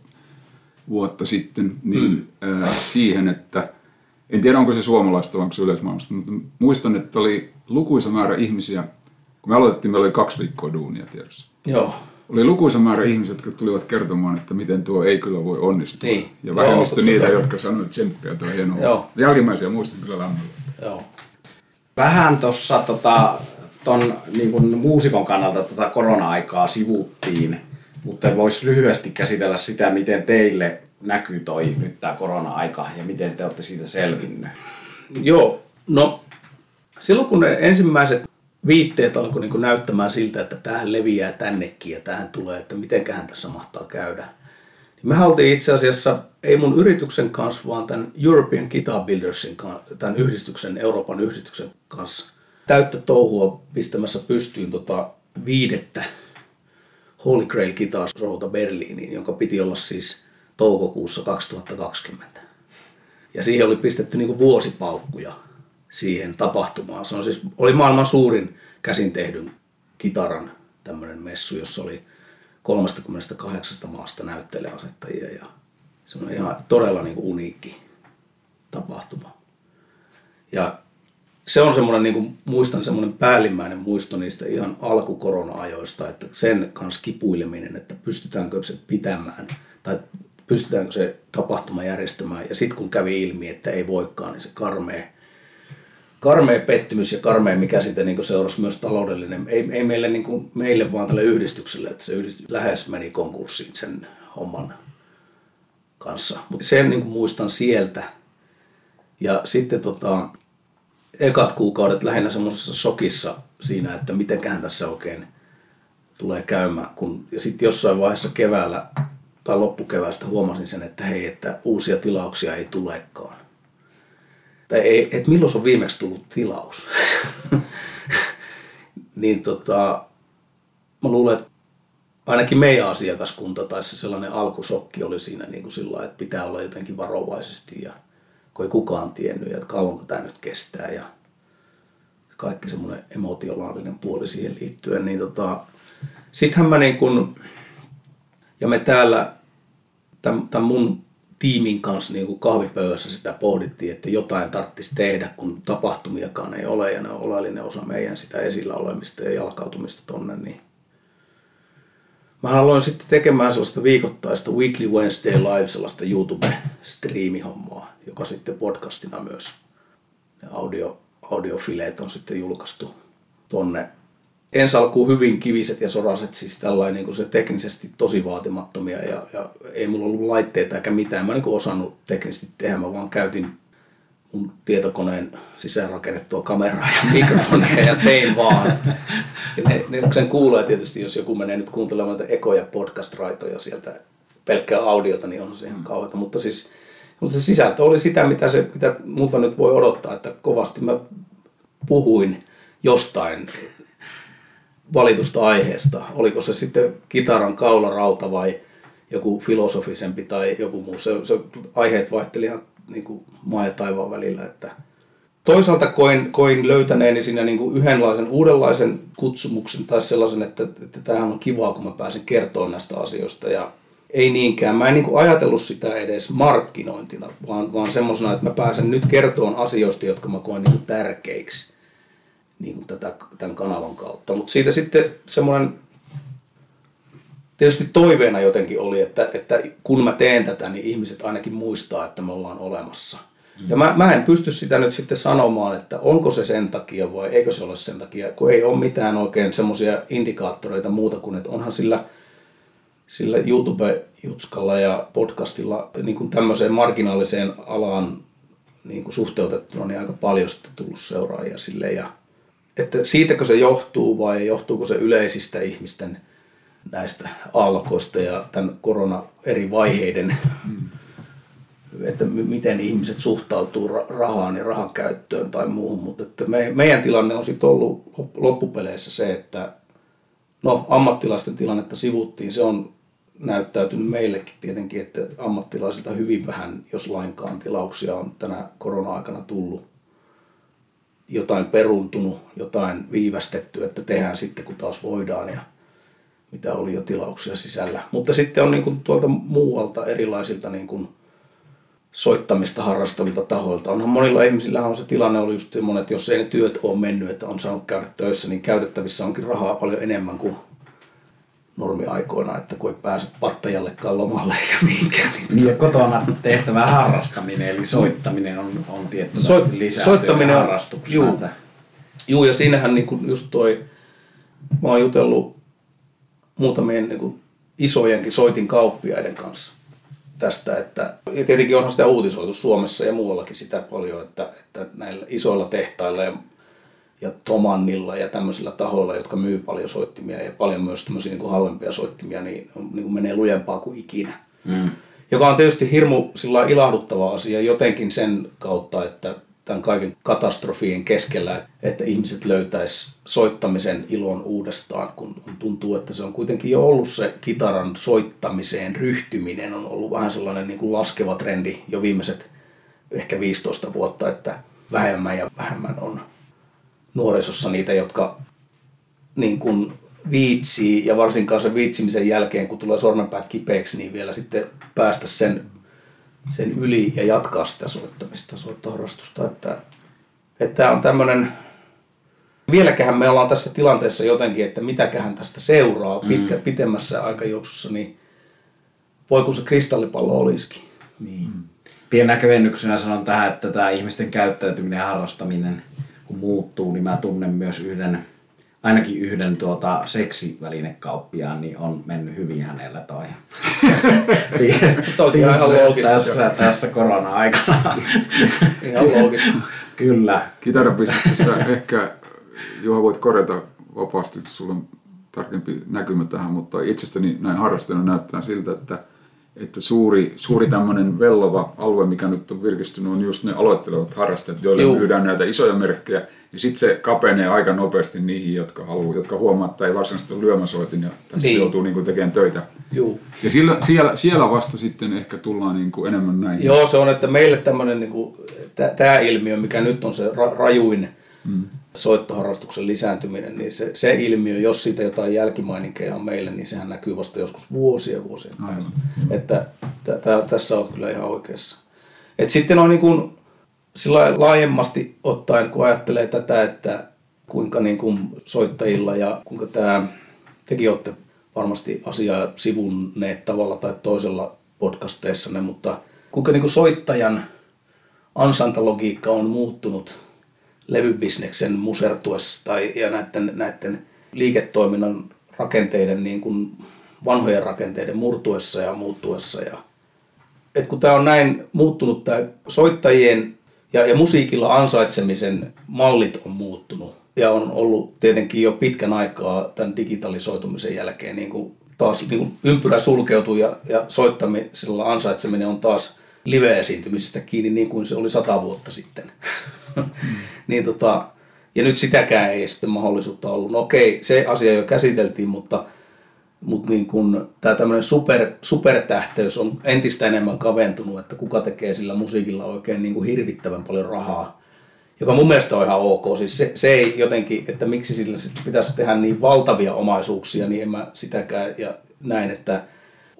vuotta sitten, niin hmm. äh, siihen, että en tiedä onko se suomalaista vai onko se yleismaailmasta, mutta muistan, että oli lukuisa määrä ihmisiä, kun me aloitettiin, meillä oli kaksi viikkoa duunia tiedossa. Joo oli lukuisa määrä ihmisiä, jotka tulivat kertomaan, että miten tuo ei kyllä voi onnistua. Niin. Ja vähemmistö Joo, niitä, jotka sanoivat tsemppiä, tuo hienoa. Joo. Jälkimmäisiä muistan kyllä lämmöllä. Joo. Vähän tuossa tota, ton niin kuin muusikon kannalta tota korona-aikaa sivuttiin, mutta voisi lyhyesti käsitellä sitä, miten teille näkyy toi nyt tämä korona-aika ja miten te olette siitä selvinnyt. Joo, no silloin kun ne ensimmäiset viitteet alkoi niin näyttämään siltä, että tähän leviää tännekin ja tähän tulee, että mitenköhän tässä mahtaa käydä. Niin me oltiin itse asiassa, ei mun yrityksen kanssa, vaan tämän European Guitar Buildersin, tämän yhdistyksen, Euroopan yhdistyksen kanssa täyttä touhua pistämässä pystyyn tota viidettä Holy Grail Guitar Showta Berliiniin, jonka piti olla siis toukokuussa 2020. Ja siihen oli pistetty niin vuosipaukkuja siihen tapahtumaan. Se on siis, oli maailman suurin käsin tehdyn kitaran tämmöinen messu, jossa oli 38 maasta näyttelijäasettajia ja se on ihan todella niin kuin uniikki tapahtuma. Ja se on semmoinen, niin kuin muistan semmoinen päällimmäinen muisto niistä ihan alkukorona-ajoista, että sen kanssa kipuileminen, että pystytäänkö se pitämään tai pystytäänkö se tapahtuma järjestämään. Ja sitten kun kävi ilmi, että ei voikaan, niin se karmea, karmea pettymys ja karmea, mikä siitä niin seurasi myös taloudellinen, ei, ei meille, niin kuin, meille vaan tälle yhdistykselle, että se yhdistys lähes meni konkurssiin sen homman kanssa. Mutta sen niin kuin muistan sieltä. Ja sitten tota, ekat kuukaudet lähinnä semmoisessa shokissa siinä, että mitenkään tässä oikein tulee käymään. Kun, ja sitten jossain vaiheessa keväällä tai loppukeväästä huomasin sen, että hei, että uusia tilauksia ei tulekaan. Tai ei, että milloin on viimeksi tullut tilaus. niin tota, mä luulen, että ainakin meidän asiakaskunta tai se sellainen alkusokki oli siinä niin kuin sillä että pitää olla jotenkin varovaisesti ja kun ei kukaan tiennyt, että kauanko tämä nyt kestää ja kaikki semmoinen emotionaalinen puoli siihen liittyen, niin tota, sittenhän mä niin kun, ja me täällä tämän, tämän mun tiimin kanssa niin kuin kahvipöydässä sitä pohdittiin, että jotain tarvitsisi tehdä, kun tapahtumiakaan ei ole ja ne on oleellinen osa meidän sitä esillä olemista ja jalkautumista tonne, niin Mä aloin sitten tekemään sellaista viikoittaista Weekly Wednesday Live, sellaista YouTube-striimihommaa, joka sitten podcastina myös. Ne audio, audiofileet on sitten julkaistu tonne. Ensi alkuun hyvin kiviset ja soraset, siis tällainen niin kuin se teknisesti tosi vaatimattomia ja, ja ei mulla ollut laitteita eikä mitään. Mä en niin osannut teknisesti tehdä, mä vaan käytin mun tietokoneen sisäänrakennettua kameraa ja mikrofonia ja tein vaan. Ja ne, ne, sen kuulee tietysti, jos joku menee nyt kuuntelemaan ekoja podcast-raitoja sieltä pelkkää audiota, niin on se ihan kauheata. Mutta siis mutta se sisältö oli sitä, mitä, se, mitä multa nyt voi odottaa, että kovasti mä puhuin jostain valitusta aiheesta. Oliko se sitten kitaran kaularauta vai joku filosofisempi tai joku muu. Se, se aiheet vaihteli ihan niin kuin maa ja taivaan välillä. Että toisaalta koin, koin löytäneeni siinä niin yhdenlaisen uudenlaisen kutsumuksen tai sellaisen, että, että tämähän on kivaa, kun mä pääsen kertomaan näistä asioista. Ja ei niinkään. Mä en niin kuin ajatellut sitä edes markkinointina, vaan, vaan semmoisena, että mä pääsen nyt kertomaan asioista, jotka mä koen niin kuin tärkeiksi niin kuin tätä, tämän kanavan kautta. Mutta siitä sitten semmoinen tietysti toiveena jotenkin oli, että, että kun mä teen tätä, niin ihmiset ainakin muistaa, että me ollaan olemassa. Mm. Ja mä, mä en pysty sitä nyt sitten sanomaan, että onko se sen takia vai eikö se ole sen takia, kun ei ole mitään oikein semmoisia indikaattoreita muuta kuin, että onhan sillä, sillä YouTube-jutskalla ja podcastilla niin kuin tämmöiseen marginaaliseen alaan niin kuin suhteutettuna niin aika paljon sitten tullut seuraajia sille. Ja, että siitäkö se johtuu vai johtuuko se yleisistä ihmisten – näistä alkoista ja tämän korona eri vaiheiden, mm. että miten ihmiset suhtautuu rahaan ja rahan käyttöön tai muuhun. Mutta että me, meidän tilanne on sitten ollut loppupeleissä se, että no ammattilaisten tilannetta sivuttiin, se on näyttäytynyt meillekin tietenkin, että ammattilaisilta hyvin vähän, jos lainkaan tilauksia on tänä korona-aikana tullut. Jotain peruntunut, jotain viivästetty, että tehdään sitten kun taas voidaan. Ja mitä oli jo tilauksia sisällä. Mutta sitten on niin kuin tuolta muualta erilaisilta niin kuin soittamista harrastavilta tahoilta. Onhan monilla ihmisillä on se tilanne oli just semmoinen, että jos ei ne työt ole mennyt, että on saanut käydä töissä, niin käytettävissä onkin rahaa paljon enemmän kuin normiaikoina, että kun ei pääse pattajallekaan lomalle eikä mihinkään. Niin, ja kotona tehtävä harrastaminen, eli soittaminen on, on tiettävästi Soit, lisääntynyt soittaminen harrastuksena. Juu, juu, ja siinähän niin kuin just toi, mä oon jutellut muutamien niin kuin isojenkin soitin kauppiaiden kanssa tästä, että ja tietenkin onhan sitä uutisoitu Suomessa ja muuallakin sitä paljon, että, että näillä isoilla tehtailla ja, ja Tomannilla ja tämmöisillä tahoilla, jotka myy paljon soittimia ja paljon myös tämmöisiä niin kuin halvempia soittimia, niin, niin kuin menee lujempaa kuin ikinä. Mm. Joka on tietysti hirmu sillä ilahduttava asia jotenkin sen kautta, että tämän kaiken katastrofien keskellä, että ihmiset löytäisi soittamisen ilon uudestaan, kun tuntuu, että se on kuitenkin jo ollut se kitaran soittamiseen ryhtyminen on ollut vähän sellainen niin kuin laskeva trendi jo viimeiset ehkä 15 vuotta, että vähemmän ja vähemmän on nuorisossa niitä, jotka niin kuin viitsii ja varsinkaan sen viitsimisen jälkeen, kun tulee sormenpäät kipeäksi, niin vielä sitten päästä sen sen yli ja jatkaa sitä soittamista, soittoharrastusta. Että että tämä on tämmöinen, vieläköhän me ollaan tässä tilanteessa jotenkin, että mitäköhän tästä seuraa pitkä, mm. pitemmässä aikajuoksussa, niin voi kun se kristallipallo olisikin. Niin. Mm. Pienä kevennyksenä sanon tähän, että tämä ihmisten käyttäytyminen ja harrastaminen kun muuttuu, niin mä tunnen myös yhden, ainakin yhden tuota seksivälinekauppiaan, niin on mennyt hyvin hänellä toi. Toki ihan loogista. Tässä, tässä korona-aikana. ihan loogista. Kyllä. Kitarabisnessä ehkä, Juha voit korjata vapaasti, sulla on tarkempi näkymä tähän, mutta itsestäni näin harrastajana näyttää siltä, että että suuri, suuri tämmöinen vellova alue, mikä nyt on virkistynyt, on just ne aloittelevat harrastajat, joille Juu. myydään näitä isoja merkkejä. Ja sitten se kapenee aika nopeasti niihin, jotka haluaa, jotka huomaa, että ei varsinaisesti ole lyömäsoitin ja tässä niin. joutuu niin kuin tekemään töitä. Juu. Ja siellä, siellä, siellä vasta sitten ehkä tullaan niin kuin enemmän näihin. Joo, se on, että meille tämmöinen, niin tämä ilmiö, mikä nyt on se ra- rajuin, mm soittoharrastuksen lisääntyminen, niin se, se ilmiö, jos siitä jotain jälkimaininkeja on meille, niin sehän näkyy vasta joskus vuosia vuosien päästä. Että t- t- tässä olet kyllä ihan oikeassa. Et sitten on niin kuin, sillä laajemmasti ottaen, kun ajattelee tätä, että kuinka niin kuin soittajilla ja kuinka tämä, tekin olette varmasti asiaa sivunneet tavalla tai toisella podcasteissanne, mutta kuinka niin kuin soittajan ansantalogiikka on muuttunut levybisneksen musertuessa tai, ja näiden, näiden liiketoiminnan rakenteiden, niin kuin vanhojen rakenteiden murtuessa ja muuttuessa. Ja, et kun tämä on näin muuttunut, tämä soittajien ja, ja musiikilla ansaitsemisen mallit on muuttunut ja on ollut tietenkin jo pitkän aikaa tämän digitalisoitumisen jälkeen niin kuin taas niin kuin ympyrä sulkeutuu ja, ja soittamisella ansaitseminen on taas live-esiintymisestä kiinni niin kuin se oli sata vuotta sitten. Mm. niin tota, ja nyt sitäkään ei sitten mahdollisuutta ollut. No okei, se asia jo käsiteltiin, mutta, mutta niin kun, tämä tämmöinen super, supertähteys on entistä enemmän kaventunut, että kuka tekee sillä musiikilla oikein niin kuin hirvittävän paljon rahaa, joka mun mielestä on ihan ok. Siis se, se ei jotenkin, että miksi sillä pitäisi tehdä niin valtavia omaisuuksia, niin en mä sitäkään ja näin, että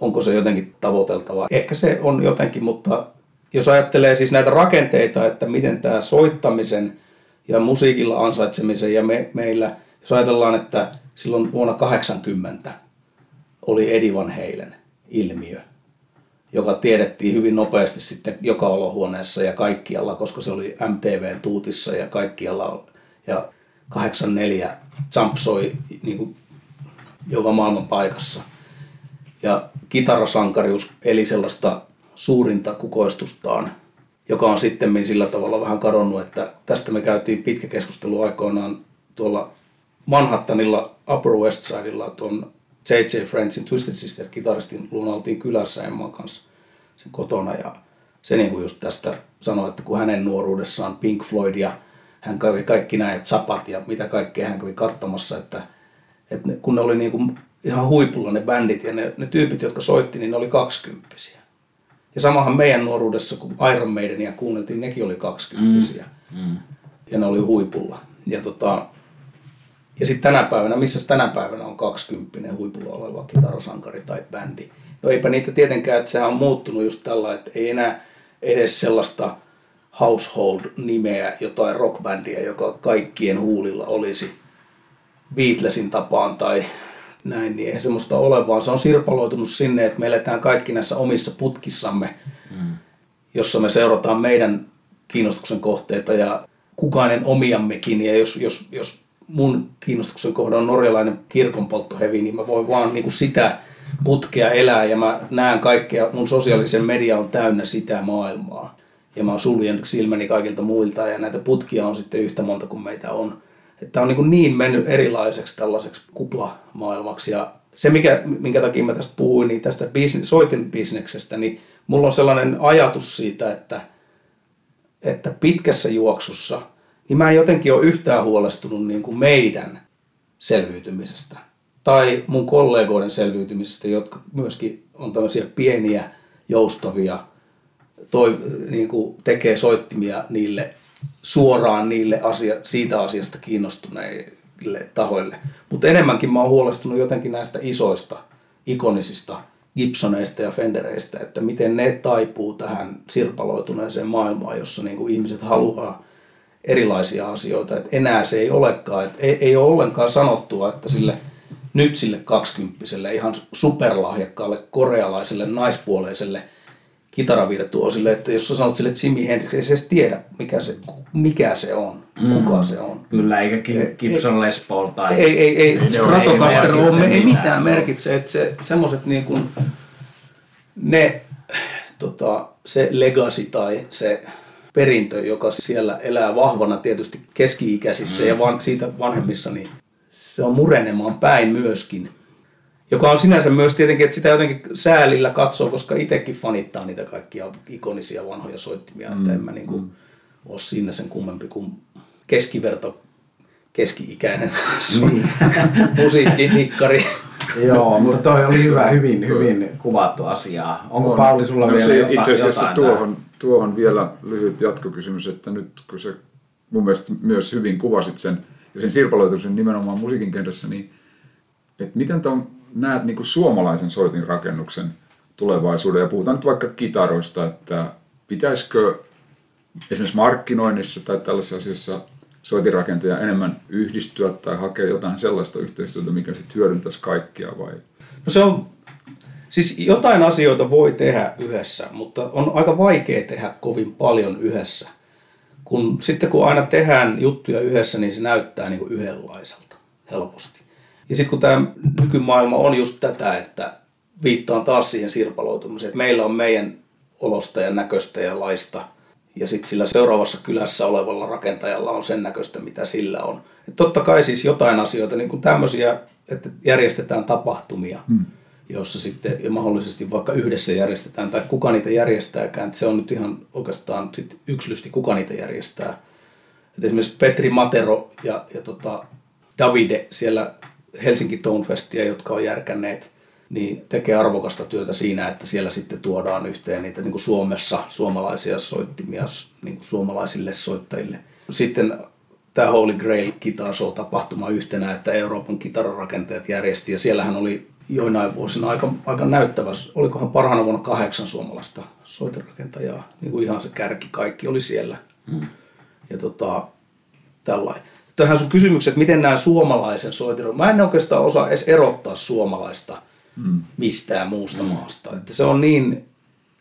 onko se jotenkin tavoiteltavaa. Ehkä se on jotenkin, mutta jos ajattelee siis näitä rakenteita, että miten tämä soittamisen ja musiikilla ansaitsemisen ja me, meillä, jos ajatellaan, että silloin vuonna 80 oli Eddie Van Halen ilmiö, joka tiedettiin hyvin nopeasti sitten joka olohuoneessa ja kaikkialla, koska se oli MTVn tuutissa ja kaikkialla. Ja 84 Jump soi niin kuin joka maailman paikassa. Ja kitarasankarius eli sellaista suurinta kukoistustaan, joka on sitten sillä tavalla vähän kadonnut, että tästä me käytiin pitkä keskustelu aikoinaan tuolla Manhattanilla Upper West Sidella tuon J.J. Friendsin Twisted Sister kitaristin luona oltiin kylässä Emman kanssa sen kotona ja se niin kuin just tästä sanoi, että kun hänen nuoruudessaan Pink Floyd ja hän kävi kaikki näet sapat ja mitä kaikkea hän kävi katsomassa, että, että kun ne oli niin kuin ihan huipulla ne bändit ja ne, ne tyypit, jotka soitti, niin ne oli kaksikymppisiä. Ja samahan meidän nuoruudessa, kun Iron Maidenia kuunneltiin, nekin oli kaksikymppisiä. Mm. Mm. Ja ne oli huipulla. Ja, tota, ja sitten tänä päivänä, missä tänä päivänä on 20 huipulla oleva kitarasankari tai bändi. No eipä niitä tietenkään, että sehän on muuttunut just tällä, että ei enää edes sellaista household-nimeä, jotain rockbändiä, joka kaikkien huulilla olisi Beatlesin tapaan tai näin, niin ei semmoista ole, vaan se on sirpaloitunut sinne, että me eletään kaikki näissä omissa putkissamme, mm. jossa me seurataan meidän kiinnostuksen kohteita ja kukainen omiammekin. Ja jos, jos, jos mun kiinnostuksen kohde on norjalainen kirkonpolttohevi, niin mä voin vaan niin kuin sitä putkea elää ja mä näen kaikkea, mun sosiaalisen media on täynnä sitä maailmaa. Ja mä suljen silmäni kaikilta muilta ja näitä putkia on sitten yhtä monta kuin meitä on. Että on niin, niin mennyt erilaiseksi tällaiseksi kuplamaailmaksi. Ja se, mikä, minkä takia mä tästä puhuin, niin tästä business, soitin bisneksestä, niin mulla on sellainen ajatus siitä, että, että pitkässä juoksussa, niin mä en jotenkin ole yhtään huolestunut niin kuin meidän selviytymisestä. Tai mun kollegoiden selviytymisestä, jotka myöskin on tämmöisiä pieniä, joustavia, toi, niin kuin tekee soittimia niille suoraan niille asia, siitä asiasta kiinnostuneille tahoille. Mutta enemmänkin mä oon huolestunut jotenkin näistä isoista, ikonisista Gibsoneista ja Fendereistä, että miten ne taipuu tähän sirpaloituneeseen maailmaan, jossa niin kuin ihmiset haluaa erilaisia asioita. Et enää se ei olekaan, että ei, ei ole ollenkaan sanottua, että sille nyt sille kaksikymppiselle ihan superlahjakkaalle korealaiselle naispuoleiselle kitaravirtuosille, että jos sä sanot sille, Jimi Hendrix ei se edes tiedä, mikä se, mikä se on, mm. kuka se on. Kyllä, eikä Gibson Les Paul tai... Ei, ei, ei, ei Stratocaster ei, ei, ei mitään merkitse, että se, semmoset niin kuin, ne, tota, se legacy tai se perintö, joka siellä elää vahvana tietysti keski-ikäisissä mm. ja van, siitä vanhemmissa, niin se on murenemaan päin myöskin. Joka on sinänsä myös tietenkin, että sitä jotenkin säälillä katsoo, koska itsekin fanittaa niitä kaikkia ikonisia vanhoja soittimia, mm. että en mä niin kuin mm. ole siinä sen kummempi kuin keskiverto keski-ikäinen niin. musiikkinikkari. Joo, mutta toi oli hyvä, hyvin, hyvin kuvattu asiaa. Onko on. Pauli sulla no, vielä se, jotain, Itse asiassa jotain tuohon, tuohon vielä lyhyt jatkokysymys, että nyt kun se mun mielestä myös hyvin kuvasit sen ja sen sirpaloitumisen nimenomaan musiikin kentässä, niin että miten ton näet niin kuin suomalaisen soitin rakennuksen tulevaisuuden ja puhutaan nyt vaikka kitaroista, että pitäisikö esimerkiksi markkinoinnissa tai tällaisessa asiassa soitinrakentaja enemmän yhdistyä tai hakea jotain sellaista yhteistyötä, mikä sitten hyödyntäisi kaikkia vai? No se on, siis jotain asioita voi tehdä yhdessä, mutta on aika vaikea tehdä kovin paljon yhdessä. Kun, sitten kun aina tehdään juttuja yhdessä, niin se näyttää niin kuin yhdenlaiselta helposti. Ja sitten kun tämä nykymaailma on just tätä, että viittaan taas siihen sirpaloitumiseen, että meillä on meidän olosta ja näköistä ja laista – ja sitten sillä seuraavassa kylässä olevalla rakentajalla on sen näköistä, mitä sillä on. Et totta kai siis jotain asioita, niin kuin tämmöisiä, että järjestetään tapahtumia, hmm. jossa sitten ja mahdollisesti vaikka yhdessä järjestetään, tai kuka niitä järjestääkään, että se on nyt ihan oikeastaan sit yksilösti, kuka niitä järjestää. Et esimerkiksi Petri Matero ja, ja tota Davide siellä Helsinki Tonefestia, jotka on järkänneet niin tekee arvokasta työtä siinä, että siellä sitten tuodaan yhteen niitä niin kuin Suomessa suomalaisia soittimia niin kuin suomalaisille soittajille. Sitten tämä Holy Grail Guitar tapahtuma yhtenä, että Euroopan kitararakentajat järjesti ja siellähän oli joinain vuosina aika, aika näyttävä, olikohan parhaana vuonna kahdeksan suomalaista soitirakentajaa, niin kuin ihan se kärki kaikki oli siellä. Hmm. Ja tota, tällainen. Tähän sun kysymykset, miten nämä suomalaisen soitiron, mä en oikeastaan osaa edes erottaa suomalaista – mm. mistään muusta mm. maasta. Että se on niin,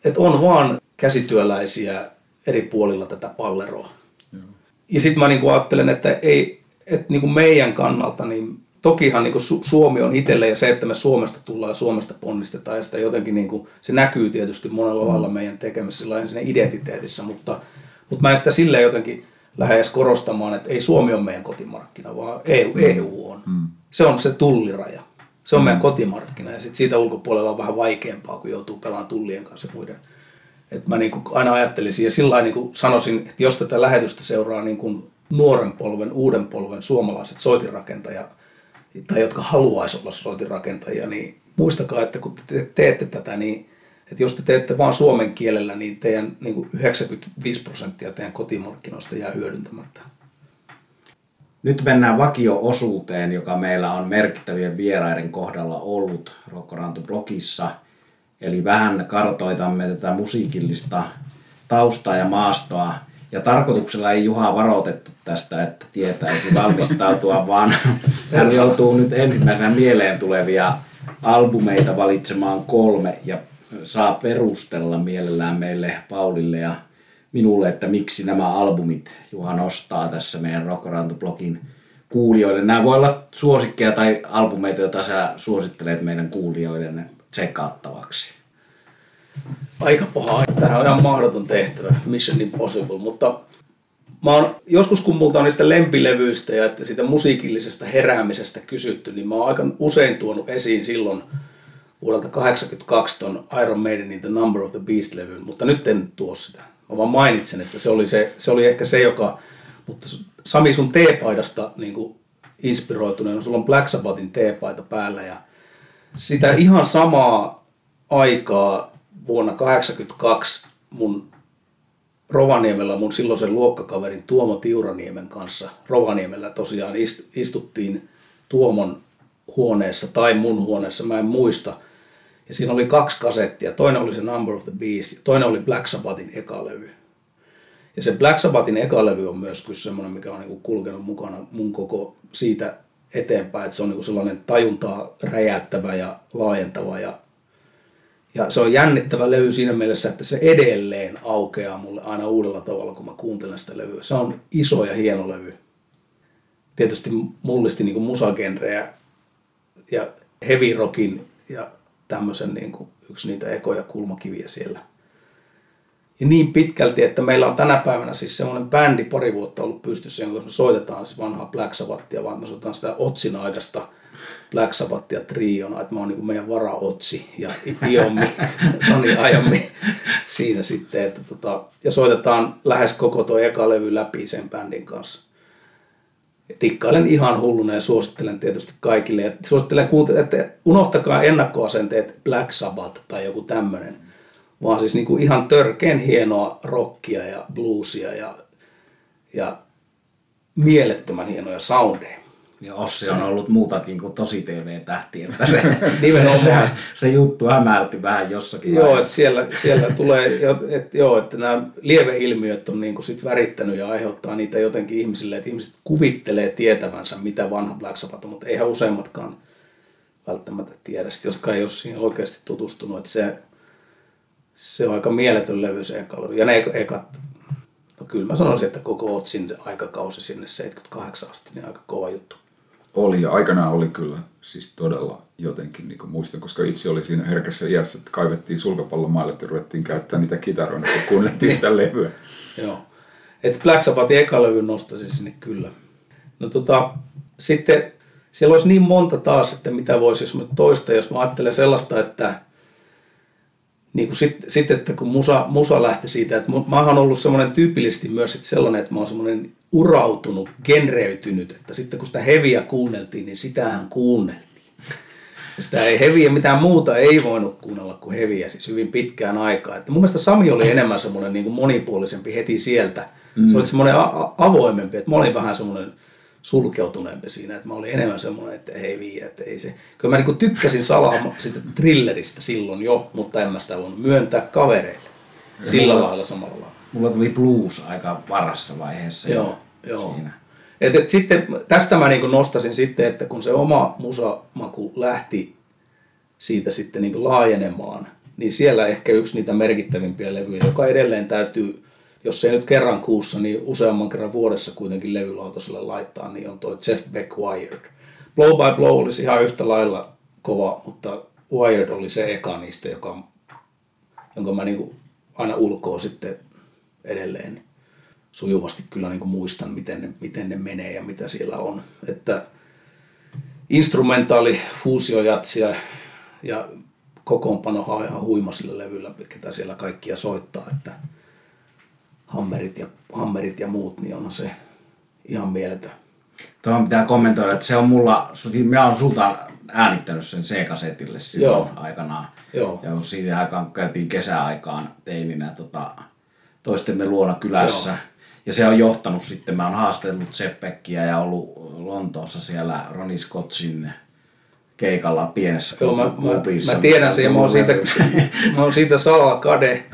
että on vaan käsityöläisiä eri puolilla tätä palleroa. Joo. Ja sitten mä niinku ajattelen, että, ei, että niinku meidän kannalta, niin tokihan niinku Suomi on itselle ja se, että me Suomesta tullaan ja Suomesta ponnistetaan ja sitä jotenkin niinku, se näkyy tietysti monella mm. lailla meidän tekemisessä siinä identiteetissä, mutta, mutta mä en sitä silleen jotenkin lähde edes korostamaan, että ei Suomi ole meidän kotimarkkina, vaan EU, EU on. Mm. Se on se tulliraja. Se on mm. meidän kotimarkkina ja sit siitä ulkopuolella on vähän vaikeampaa, kun joutuu pelaamaan tullien kanssa ja muiden. Et mä niin aina ajattelisin ja sillä niin sanoisin, että jos tätä lähetystä seuraa niin kuin nuoren polven, uuden polven suomalaiset soitinrakentajat, tai jotka haluaisi olla soitinrakentajia, niin muistakaa, että kun te teette tätä, niin että jos te teette vain suomen kielellä, niin teidän niin kuin 95 prosenttia teidän kotimarkkinoista jää hyödyntämättä. Nyt mennään vakio-osuuteen, joka meillä on merkittävien vieraiden kohdalla ollut Rokkorantu-blogissa. Eli vähän kartoitamme tätä musiikillista taustaa ja maastoa. Ja tarkoituksella ei Juha varoitettu tästä, että tietäisi valmistautua, vaan hän joutuu nyt ensimmäisenä mieleen tulevia albumeita valitsemaan kolme ja saa perustella mielellään meille Paulille ja minulle, että miksi nämä albumit Juha nostaa tässä meidän Rockoranto-blogin kuulijoille. Nämä voi olla suosikkeja tai albumeita, joita sä suosittelet meidän kuulijoiden tsekaattavaksi. Aika paha. Tämä on ihan mahdoton tehtävä. Mission Impossible. Mutta mä oon, joskus kun multa on niistä lempilevyistä ja että siitä musiikillisesta heräämisestä kysytty, niin mä oon aika usein tuonut esiin silloin vuodelta 82 ton Iron Maidenin The Number of the Beast-levyn, mutta nyt en tuo sitä. Mä vaan mainitsen, että se oli, se, se oli ehkä se, joka, mutta Sami sun teepaidasta niin kuin inspiroituneena, sulla on Black Sabbathin teepaita päällä ja sitä ihan samaa aikaa vuonna 1982 mun Rovaniemellä mun silloisen luokkakaverin Tuomo Tiuraniemen kanssa Rovaniemellä tosiaan istuttiin Tuomon huoneessa tai mun huoneessa, mä en muista – ja siinä oli kaksi kasettia. Toinen oli se Number of the Beast, toinen oli Black Sabbathin eka levy. Ja se Black Sabbathin eka levy on myös kyllä semmoinen, mikä on niin kuin kulkenut mukana mun koko siitä eteenpäin, että se on niin kuin sellainen tajuntaa räjäyttävä ja laajentava ja ja se on jännittävä levy siinä mielessä, että se edelleen aukeaa mulle aina uudella tavalla, kun mä kuuntelen sitä levyä. Se on iso ja hieno levy. Tietysti mullisti niin musagenrejä ja heavy rockin ja tämmöisen niin kuin yksi niitä ekoja kulmakiviä siellä. Ja niin pitkälti, että meillä on tänä päivänä siis semmoinen bändi pari vuotta ollut pystyssä, jonka me soitetaan siis vanhaa Black Sabbathia, vaan me soitetaan sitä Otsin aikaista Black Sabbathia triona, että mä oon niin meidän varaotsi ja Iommi, Toni Ajomi siinä sitten. Että tota, ja soitetaan lähes koko tuo eka levy läpi sen bändin kanssa. Tikkailen ihan hulluna ja suosittelen tietysti kaikille. Ja suosittelen että unohtakaa ennakkoasenteet Black Sabbath tai joku tämmöinen, vaan siis niin kuin ihan törkeen hienoa rockia ja bluesia ja, ja mielettömän hienoja soundeja. Ja Ossi on ollut muutakin kuin tosi TV-tähti, että se, se, se, se, juttu hämärti vähän jossakin Joo, että siellä, siellä tulee, että, joo, että nämä lieveilmiöt on niin kuin sit värittänyt ja aiheuttaa niitä jotenkin ihmisille, että ihmiset kuvittelee tietävänsä, mitä vanha Black Sabbath on, mutta eihän useimmatkaan välttämättä tiedä, sit, joskaan ei ole siihen oikeasti tutustunut, että se, se on aika mieletön levy se eka. Ja ne ekat, no kyllä mä sanoisin, että koko Otsin aikakausi sinne 78 asti, niin aika kova juttu. Oli ja aikanaan oli kyllä siis todella jotenkin, niin muistan, koska itse oli siinä herkässä iässä, että kaivettiin sulkapallomaalle ja ruvettiin käyttää niitä kitaroita, kun kuunneltiin sitä levyä. Joo. Et Black Sabbathin eka levy nostaisin sinne kyllä. No tota, sitten siellä olisi niin monta taas, että mitä voisi, jos mä toista, jos mä ajattelen sellaista, että niin kuin sitten, sit, että kun musa, musa lähti siitä, että mä oon ollut semmoinen tyypillisesti myös sit sellainen, että mä oon semmoinen urautunut, genreytynyt, että sitten kun sitä heviä kuunneltiin, niin sitähän kuunneltiin. Ja sitä ei heviä, mitään muuta ei voinut kuunnella kuin heviä, siis hyvin pitkään aikaa. Että mun mielestä Sami oli enemmän semmoinen niin kuin monipuolisempi heti sieltä. Mm. Se oli semmoinen a- avoimempi, että mä olin vähän semmoinen sulkeutuneempi siinä, että mä olin enemmän semmoinen, että ei viiä, että ei se. Kyllä mä niin tykkäsin salaa sitä thrilleristä silloin jo, mutta en mä sitä voinut myöntää kavereille. Sillä lailla samalla lailla. Mulla tuli blues aika varassa vaiheessa. Joo, joo. Siinä. Et, et sitten, tästä mä niin nostasin sitten, että kun se oma musamaku lähti siitä sitten niin laajenemaan, niin siellä ehkä yksi niitä merkittävimpiä levyjä, joka edelleen täytyy, jos ei nyt kerran kuussa, niin useamman kerran vuodessa kuitenkin levylautaselle laittaa, niin on tuo Jeff Beck Wired. Blow by Blow olisi ihan yhtä lailla kova, mutta Wired oli se eka niistä, joka, jonka mä niin aina ulkoa sitten edelleen sujuvasti kyllä niin kuin muistan, miten ne, miten ne menee ja mitä siellä on. Että instrumentaali fuusiojatsia ja kokoonpano on ihan huima sillä levyllä, ketä siellä kaikkia soittaa, että hammerit ja, hammerit ja muut, niin on se ihan mieletön. Tuohon pitää kommentoida, että se on mulla, minä olen sulta äänittänyt sen C-kasetille silloin Joo. aikanaan. Joo. Ja siitä aikaan, kun käytiin kesäaikaan teininä tota, toistemme luona kylässä. Joo. Ja se on johtanut sitten, mä oon haastellut Jeff Beckia ja ollut Lontoossa siellä Ronnie Scottsin keikalla pienessä Joo, mä, mä, mä, tiedän sen, mä oon siitä, mä oon siitä salaa kade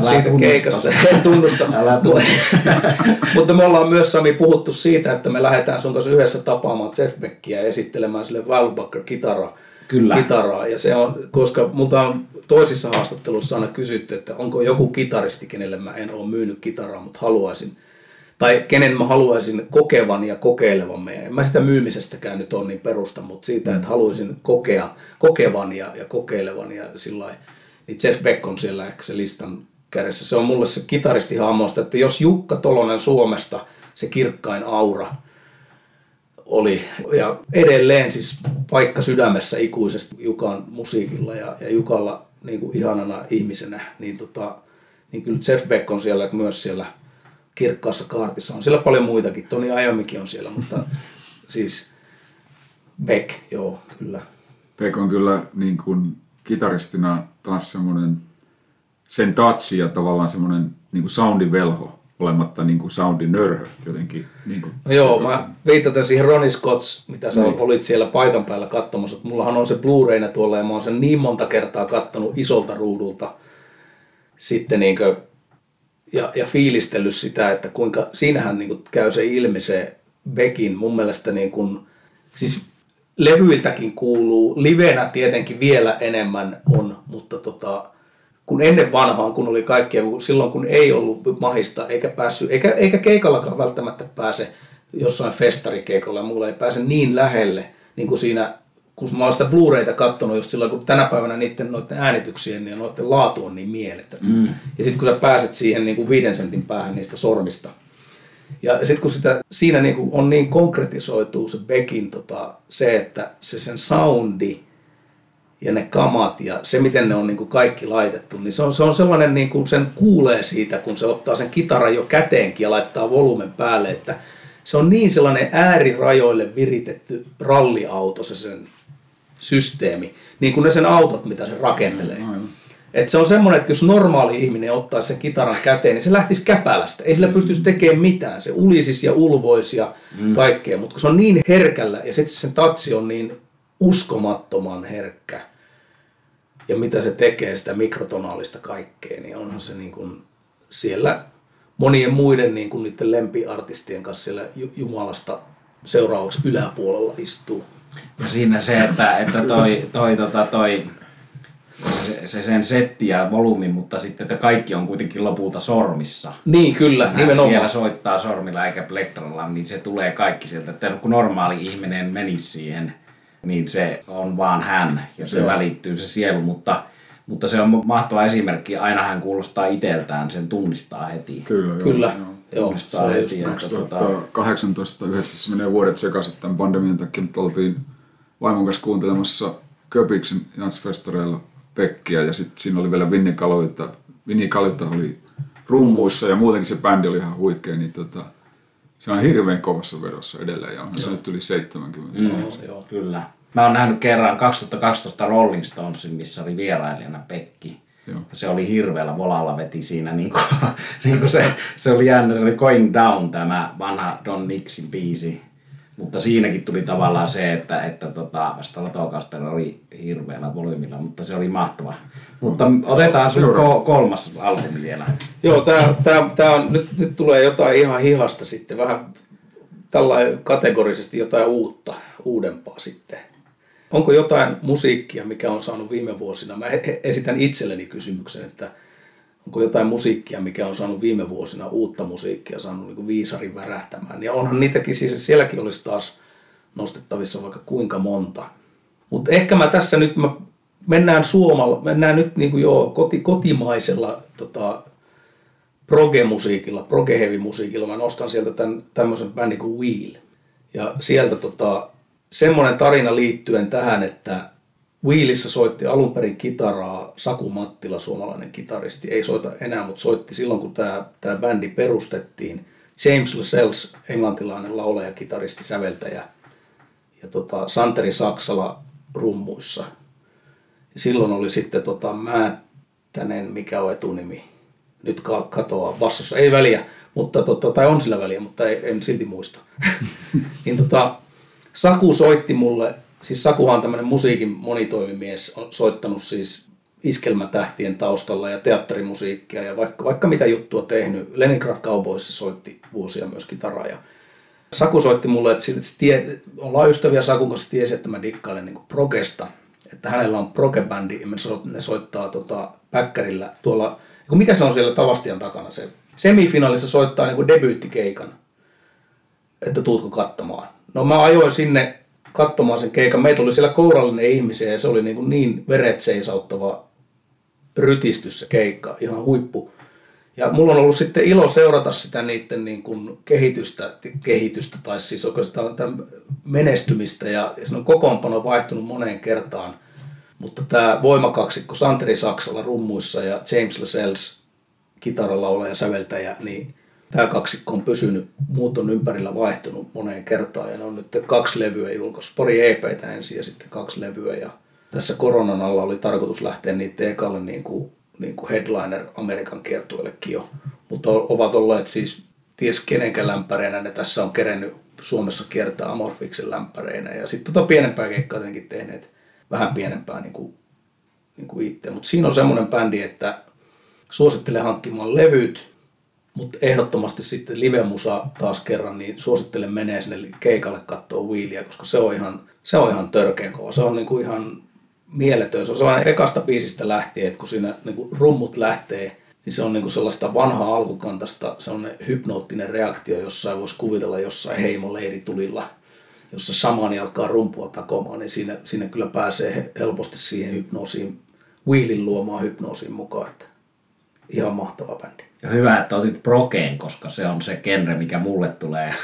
siitä tunnusta. keikasta. En tunnusta. Älä Mutta me ollaan myös Sami puhuttu siitä, että me lähdetään sun kanssa yhdessä tapaamaan Jeff Beckia ja esittelemään sille Wildbucker kitaraa. Kyllä. kitaraa. Ja se on, koska multa on toisissa haastatteluissa aina kysytty, että onko joku kitaristi, kenelle mä en ole myynyt kitaraa, mutta haluaisin, tai kenen mä haluaisin kokevan ja kokeilevan meidän. En mä sitä myymisestäkään nyt ole niin perusta, mutta siitä, että haluaisin kokea, kokevan ja, ja kokeilevan ja sillä niin Jeff Beck on siellä ehkä se listan kädessä. Se on mulle se kitaristi hahmoista, että jos Jukka Tolonen Suomesta, se kirkkain aura, oli. Ja edelleen siis paikka sydämessä ikuisesti Jukan musiikilla ja, ja Jukalla niin kuin ihanana ihmisenä, niin, tota, niin kyllä Jeff Beck on siellä myös siellä kirkkaassa kaartissa. On siellä paljon muitakin. Toni Ajomikin on siellä, mutta siis Beck, joo, kyllä. Beck on kyllä niin kuin kitaristina taas semmoinen sen tatsi ja tavallaan semmoinen niin kuin soundin velho olematta niin kuin soundin nörhö jotenkin. Niin kuin, no joo, mä viitaten siihen Ronnie Scotts, mitä sä niin. olit siellä paikan päällä katsomassa. Mullahan on se Blu-rayna tuolla ja mä oon sen niin monta kertaa kattonut isolta ruudulta. Sitten niin kuin, ja, ja fiilistellyt sitä, että kuinka, siinähän niin kuin käy se ilmi se Beckin mun mielestä niin kuin, siis levyiltäkin kuuluu, livenä tietenkin vielä enemmän on, mutta tota, kun ennen vanhaan, kun oli kaikkia, silloin kun ei ollut mahista, eikä päässyt, eikä, eikä keikallakaan välttämättä pääse jossain festarikeikolla ja muulla ei pääse niin lähelle, niin kuin siinä, kun mä oon sitä Blu-rayta katsonut just silloin, kun tänä päivänä niiden noiden äänityksien ja noiden laatu on niin mieletön. Mm. Ja sitten kun sä pääset siihen niin kuin viiden sentin päähän niistä sormista, ja sitten kun sitä, siinä niin kuin on niin konkretisoituu se Beckin tota, se, että se sen soundi ja ne kamat ja se, miten ne on niin kuin kaikki laitettu, niin se on, se on sellainen, niin kuin sen kuulee siitä, kun se ottaa sen kitaran jo käteenkin ja laittaa volumen päälle, että se on niin sellainen äärirajoille viritetty ralliauto se sen systeemi, niin kuin ne sen autot, mitä se rakentelee. Mm, et se on semmoinen, että jos normaali ihminen ottaa sen kitaran käteen, niin se lähtisi käpälästä. Ei sillä pystyisi tekemään mitään. Se ulisisi ja ulvoisi ja mm. kaikkea. Mutta kun se on niin herkällä ja sitten sen tatsi on niin uskomattoman herkkä. Ja mitä se tekee sitä mikrotonaalista kaikkea, niin onhan se niin kuin siellä monien muiden niin kuin niiden lempiartistien kanssa siellä Jumalasta seuraavaksi yläpuolella istuu. Ja siinä se, että, että toi, toi, tota, toi se, se sen setti ja volyymi, mutta sitten että kaikki on kuitenkin lopulta sormissa. Niin, kyllä, Nämä nimenomaan. vielä soittaa sormilla eikä plektralla, niin se tulee kaikki sieltä. Että kun normaali ihminen menisi siihen, niin se on vaan hän ja se, se välittyy se sielu, mutta mutta se on mahtava esimerkki. Aina hän kuulostaa itseltään, sen tunnistaa heti. Kyllä, joo, Kyllä. Joo. Tunnistaa joo, heti. 2018 yhdessä menee vuodet sekaisin tämän pandemian takia, mutta oltiin vaimon kanssa kuuntelemassa Köpiksen jazzfestareilla Pekkiä ja sitten siinä oli vielä Vinni Kaloita. Vinni Kaloita oli rummuissa ja muutenkin se bändi oli ihan huikea, niin tota, se on hirveän kovassa vedossa edelleen ja onhan se nyt yli 70. Mm, joo, kyllä. Mä oon nähnyt kerran 2012 Rolling Stonesin, missä oli vierailijana Pekki. Joo. Se oli hirveällä volalla veti siinä, niin kuin, niin kuin se, se oli jännä, se oli Going Down tämä vanha Don Nixin biisi. Mutta siinäkin tuli tavallaan se, että, että tota, Stratocaster oli hirveällä volyymilla, mutta se oli mahtava. Mutta otetaan se kolmas albumi vielä. Joo, tää, tää, tää on, nyt, nyt tulee jotain ihan hihasta sitten, vähän tällä kategorisesti jotain uutta, uudempaa sitten. Onko jotain musiikkia, mikä on saanut viime vuosina? Mä esitän itselleni kysymyksen, että onko jotain musiikkia, mikä on saanut viime vuosina uutta musiikkia, saanut niin viisarin värähtämään. Ja onhan niitäkin, siis sielläkin olisi taas nostettavissa vaikka kuinka monta. Mutta ehkä mä tässä nyt, mä mennään Suomalla, mennään nyt niin kuin jo koti, kotimaisella tota, proge-musiikilla, proge-heavy-musiikilla. Mä nostan sieltä tämän, tämmöisen bändin kuin Wheel. Ja sieltä tota, semmoinen tarina liittyen tähän, että Wheelissä soitti alun perin kitaraa Saku Mattila, suomalainen kitaristi. Ei soita enää, mutta soitti silloin, kun tämä, tämä bändi perustettiin. James Lascelles, englantilainen laulaja, kitaristi, säveltäjä. Ja tota, Santeri Saksala rummuissa. Ja silloin oli sitten tota, Määttänen, mikä on etunimi. Nyt katoaa bassossa. Ei väliä, mutta tota, tai on sillä väliä, mutta ei, en silti muista. niin tota, Saku soitti mulle siis Sakuhan on tämmöinen musiikin monitoimimies, on soittanut siis iskelmätähtien taustalla ja teatterimusiikkia ja vaikka, vaikka mitä juttua tehnyt. Leningrad Cowboys soitti vuosia myös kitaraa ja Saku soitti mulle, että, tie, ollaan ystäviä Sakun kanssa, tiesi, että mä dikkailen niin progesta, että hänellä on progebändi ja ne soittaa tota, päkkärillä tuolla, mikä se on siellä Tavastian takana, se semifinaalissa soittaa niin debyyttikeikan, että tuutko katsomaan. No mä ajoin sinne katsomaan sen keikan. Meitä oli siellä kourallinen ihmisiä ja se oli niin, kuin niin veret seisauttava rytistys se keikka, ihan huippu. Ja mulla on ollut sitten ilo seurata sitä niiden niin kuin kehitystä, kehitystä, tai siis oikeastaan tämän menestymistä, ja, ja se on kokoonpano vaihtunut moneen kertaan. Mutta tämä voimakaksikko Santeri Saksalla rummuissa ja James Lascelles kitaralla ja säveltäjä, niin tämä kaksikko on pysynyt, muut on ympärillä vaihtunut moneen kertaan ja ne on nyt kaksi levyä julkaissut, pari EPtä ensin ja sitten kaksi levyä ja tässä koronan alla oli tarkoitus lähteä niitä ekalle niin kuin, niin kuin headliner Amerikan kiertueellekin jo, mutta ovat olleet siis ties kenenkä lämpäreinä. Ne tässä on kerennyt Suomessa kiertää Amorfiksen lämpäreinä ja sitten tota pienempää keikkaa jotenkin tehneet vähän pienempää niin kuin, niin kuin itse, mutta siinä on semmoinen bändi, että suosittelen hankkimaan levyt, Mutta ehdottomasti sitten live-musa taas kerran, niin suosittelen menee sinne keikalle katsoa Wheelia, koska se on ihan, se on ihan törkeän kova. Se on niinku ihan mieletön. Se on sellainen ekasta biisistä lähtien, että kun siinä niinku rummut lähtee, niin se on niinku sellaista vanhaa alkukantasta, sellainen hypnoottinen reaktio, jossa voisi kuvitella jossain heimoleiritulilla, jossa samani alkaa rumpua takomaan, niin siinä, siinä kyllä pääsee helposti siihen hypnoosiin, Wheelin luomaan hypnoosiin mukaan. Että ihan mahtava bändi. Ja hyvä, että otit Prokeen, koska se on se genre, mikä mulle tulee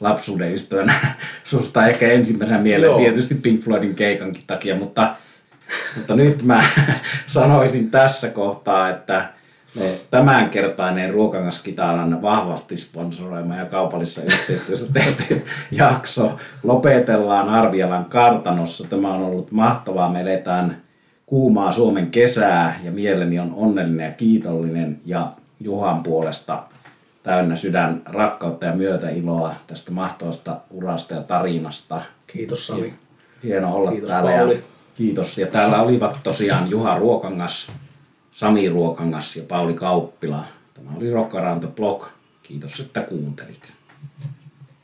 lapsuuden ystävänä susta ehkä ensimmäisenä mieleen, Joo. tietysti Pink Floydin keikankin takia, mutta, mutta nyt mä sanoisin tässä kohtaa, että me tämänkertainen Ruokangaskitaran vahvasti sponsoroima ja kaupallisessa yhteistyössä tehty jakso lopetellaan Arvialan kartanossa. Tämä on ollut mahtavaa. Me eletään kuumaa Suomen kesää ja mieleni on onnellinen ja kiitollinen ja Juhan puolesta täynnä sydän rakkautta ja myötäiloa tästä mahtavasta urasta ja tarinasta. Kiitos Sami. Hieno olla Kiitos, täällä. Pauli. Ja kiitos. Ja täällä olivat tosiaan Juha Ruokangas, Sami Ruokangas ja Pauli Kauppila. Tämä oli Rock Around the Block. Kiitos, että kuuntelit.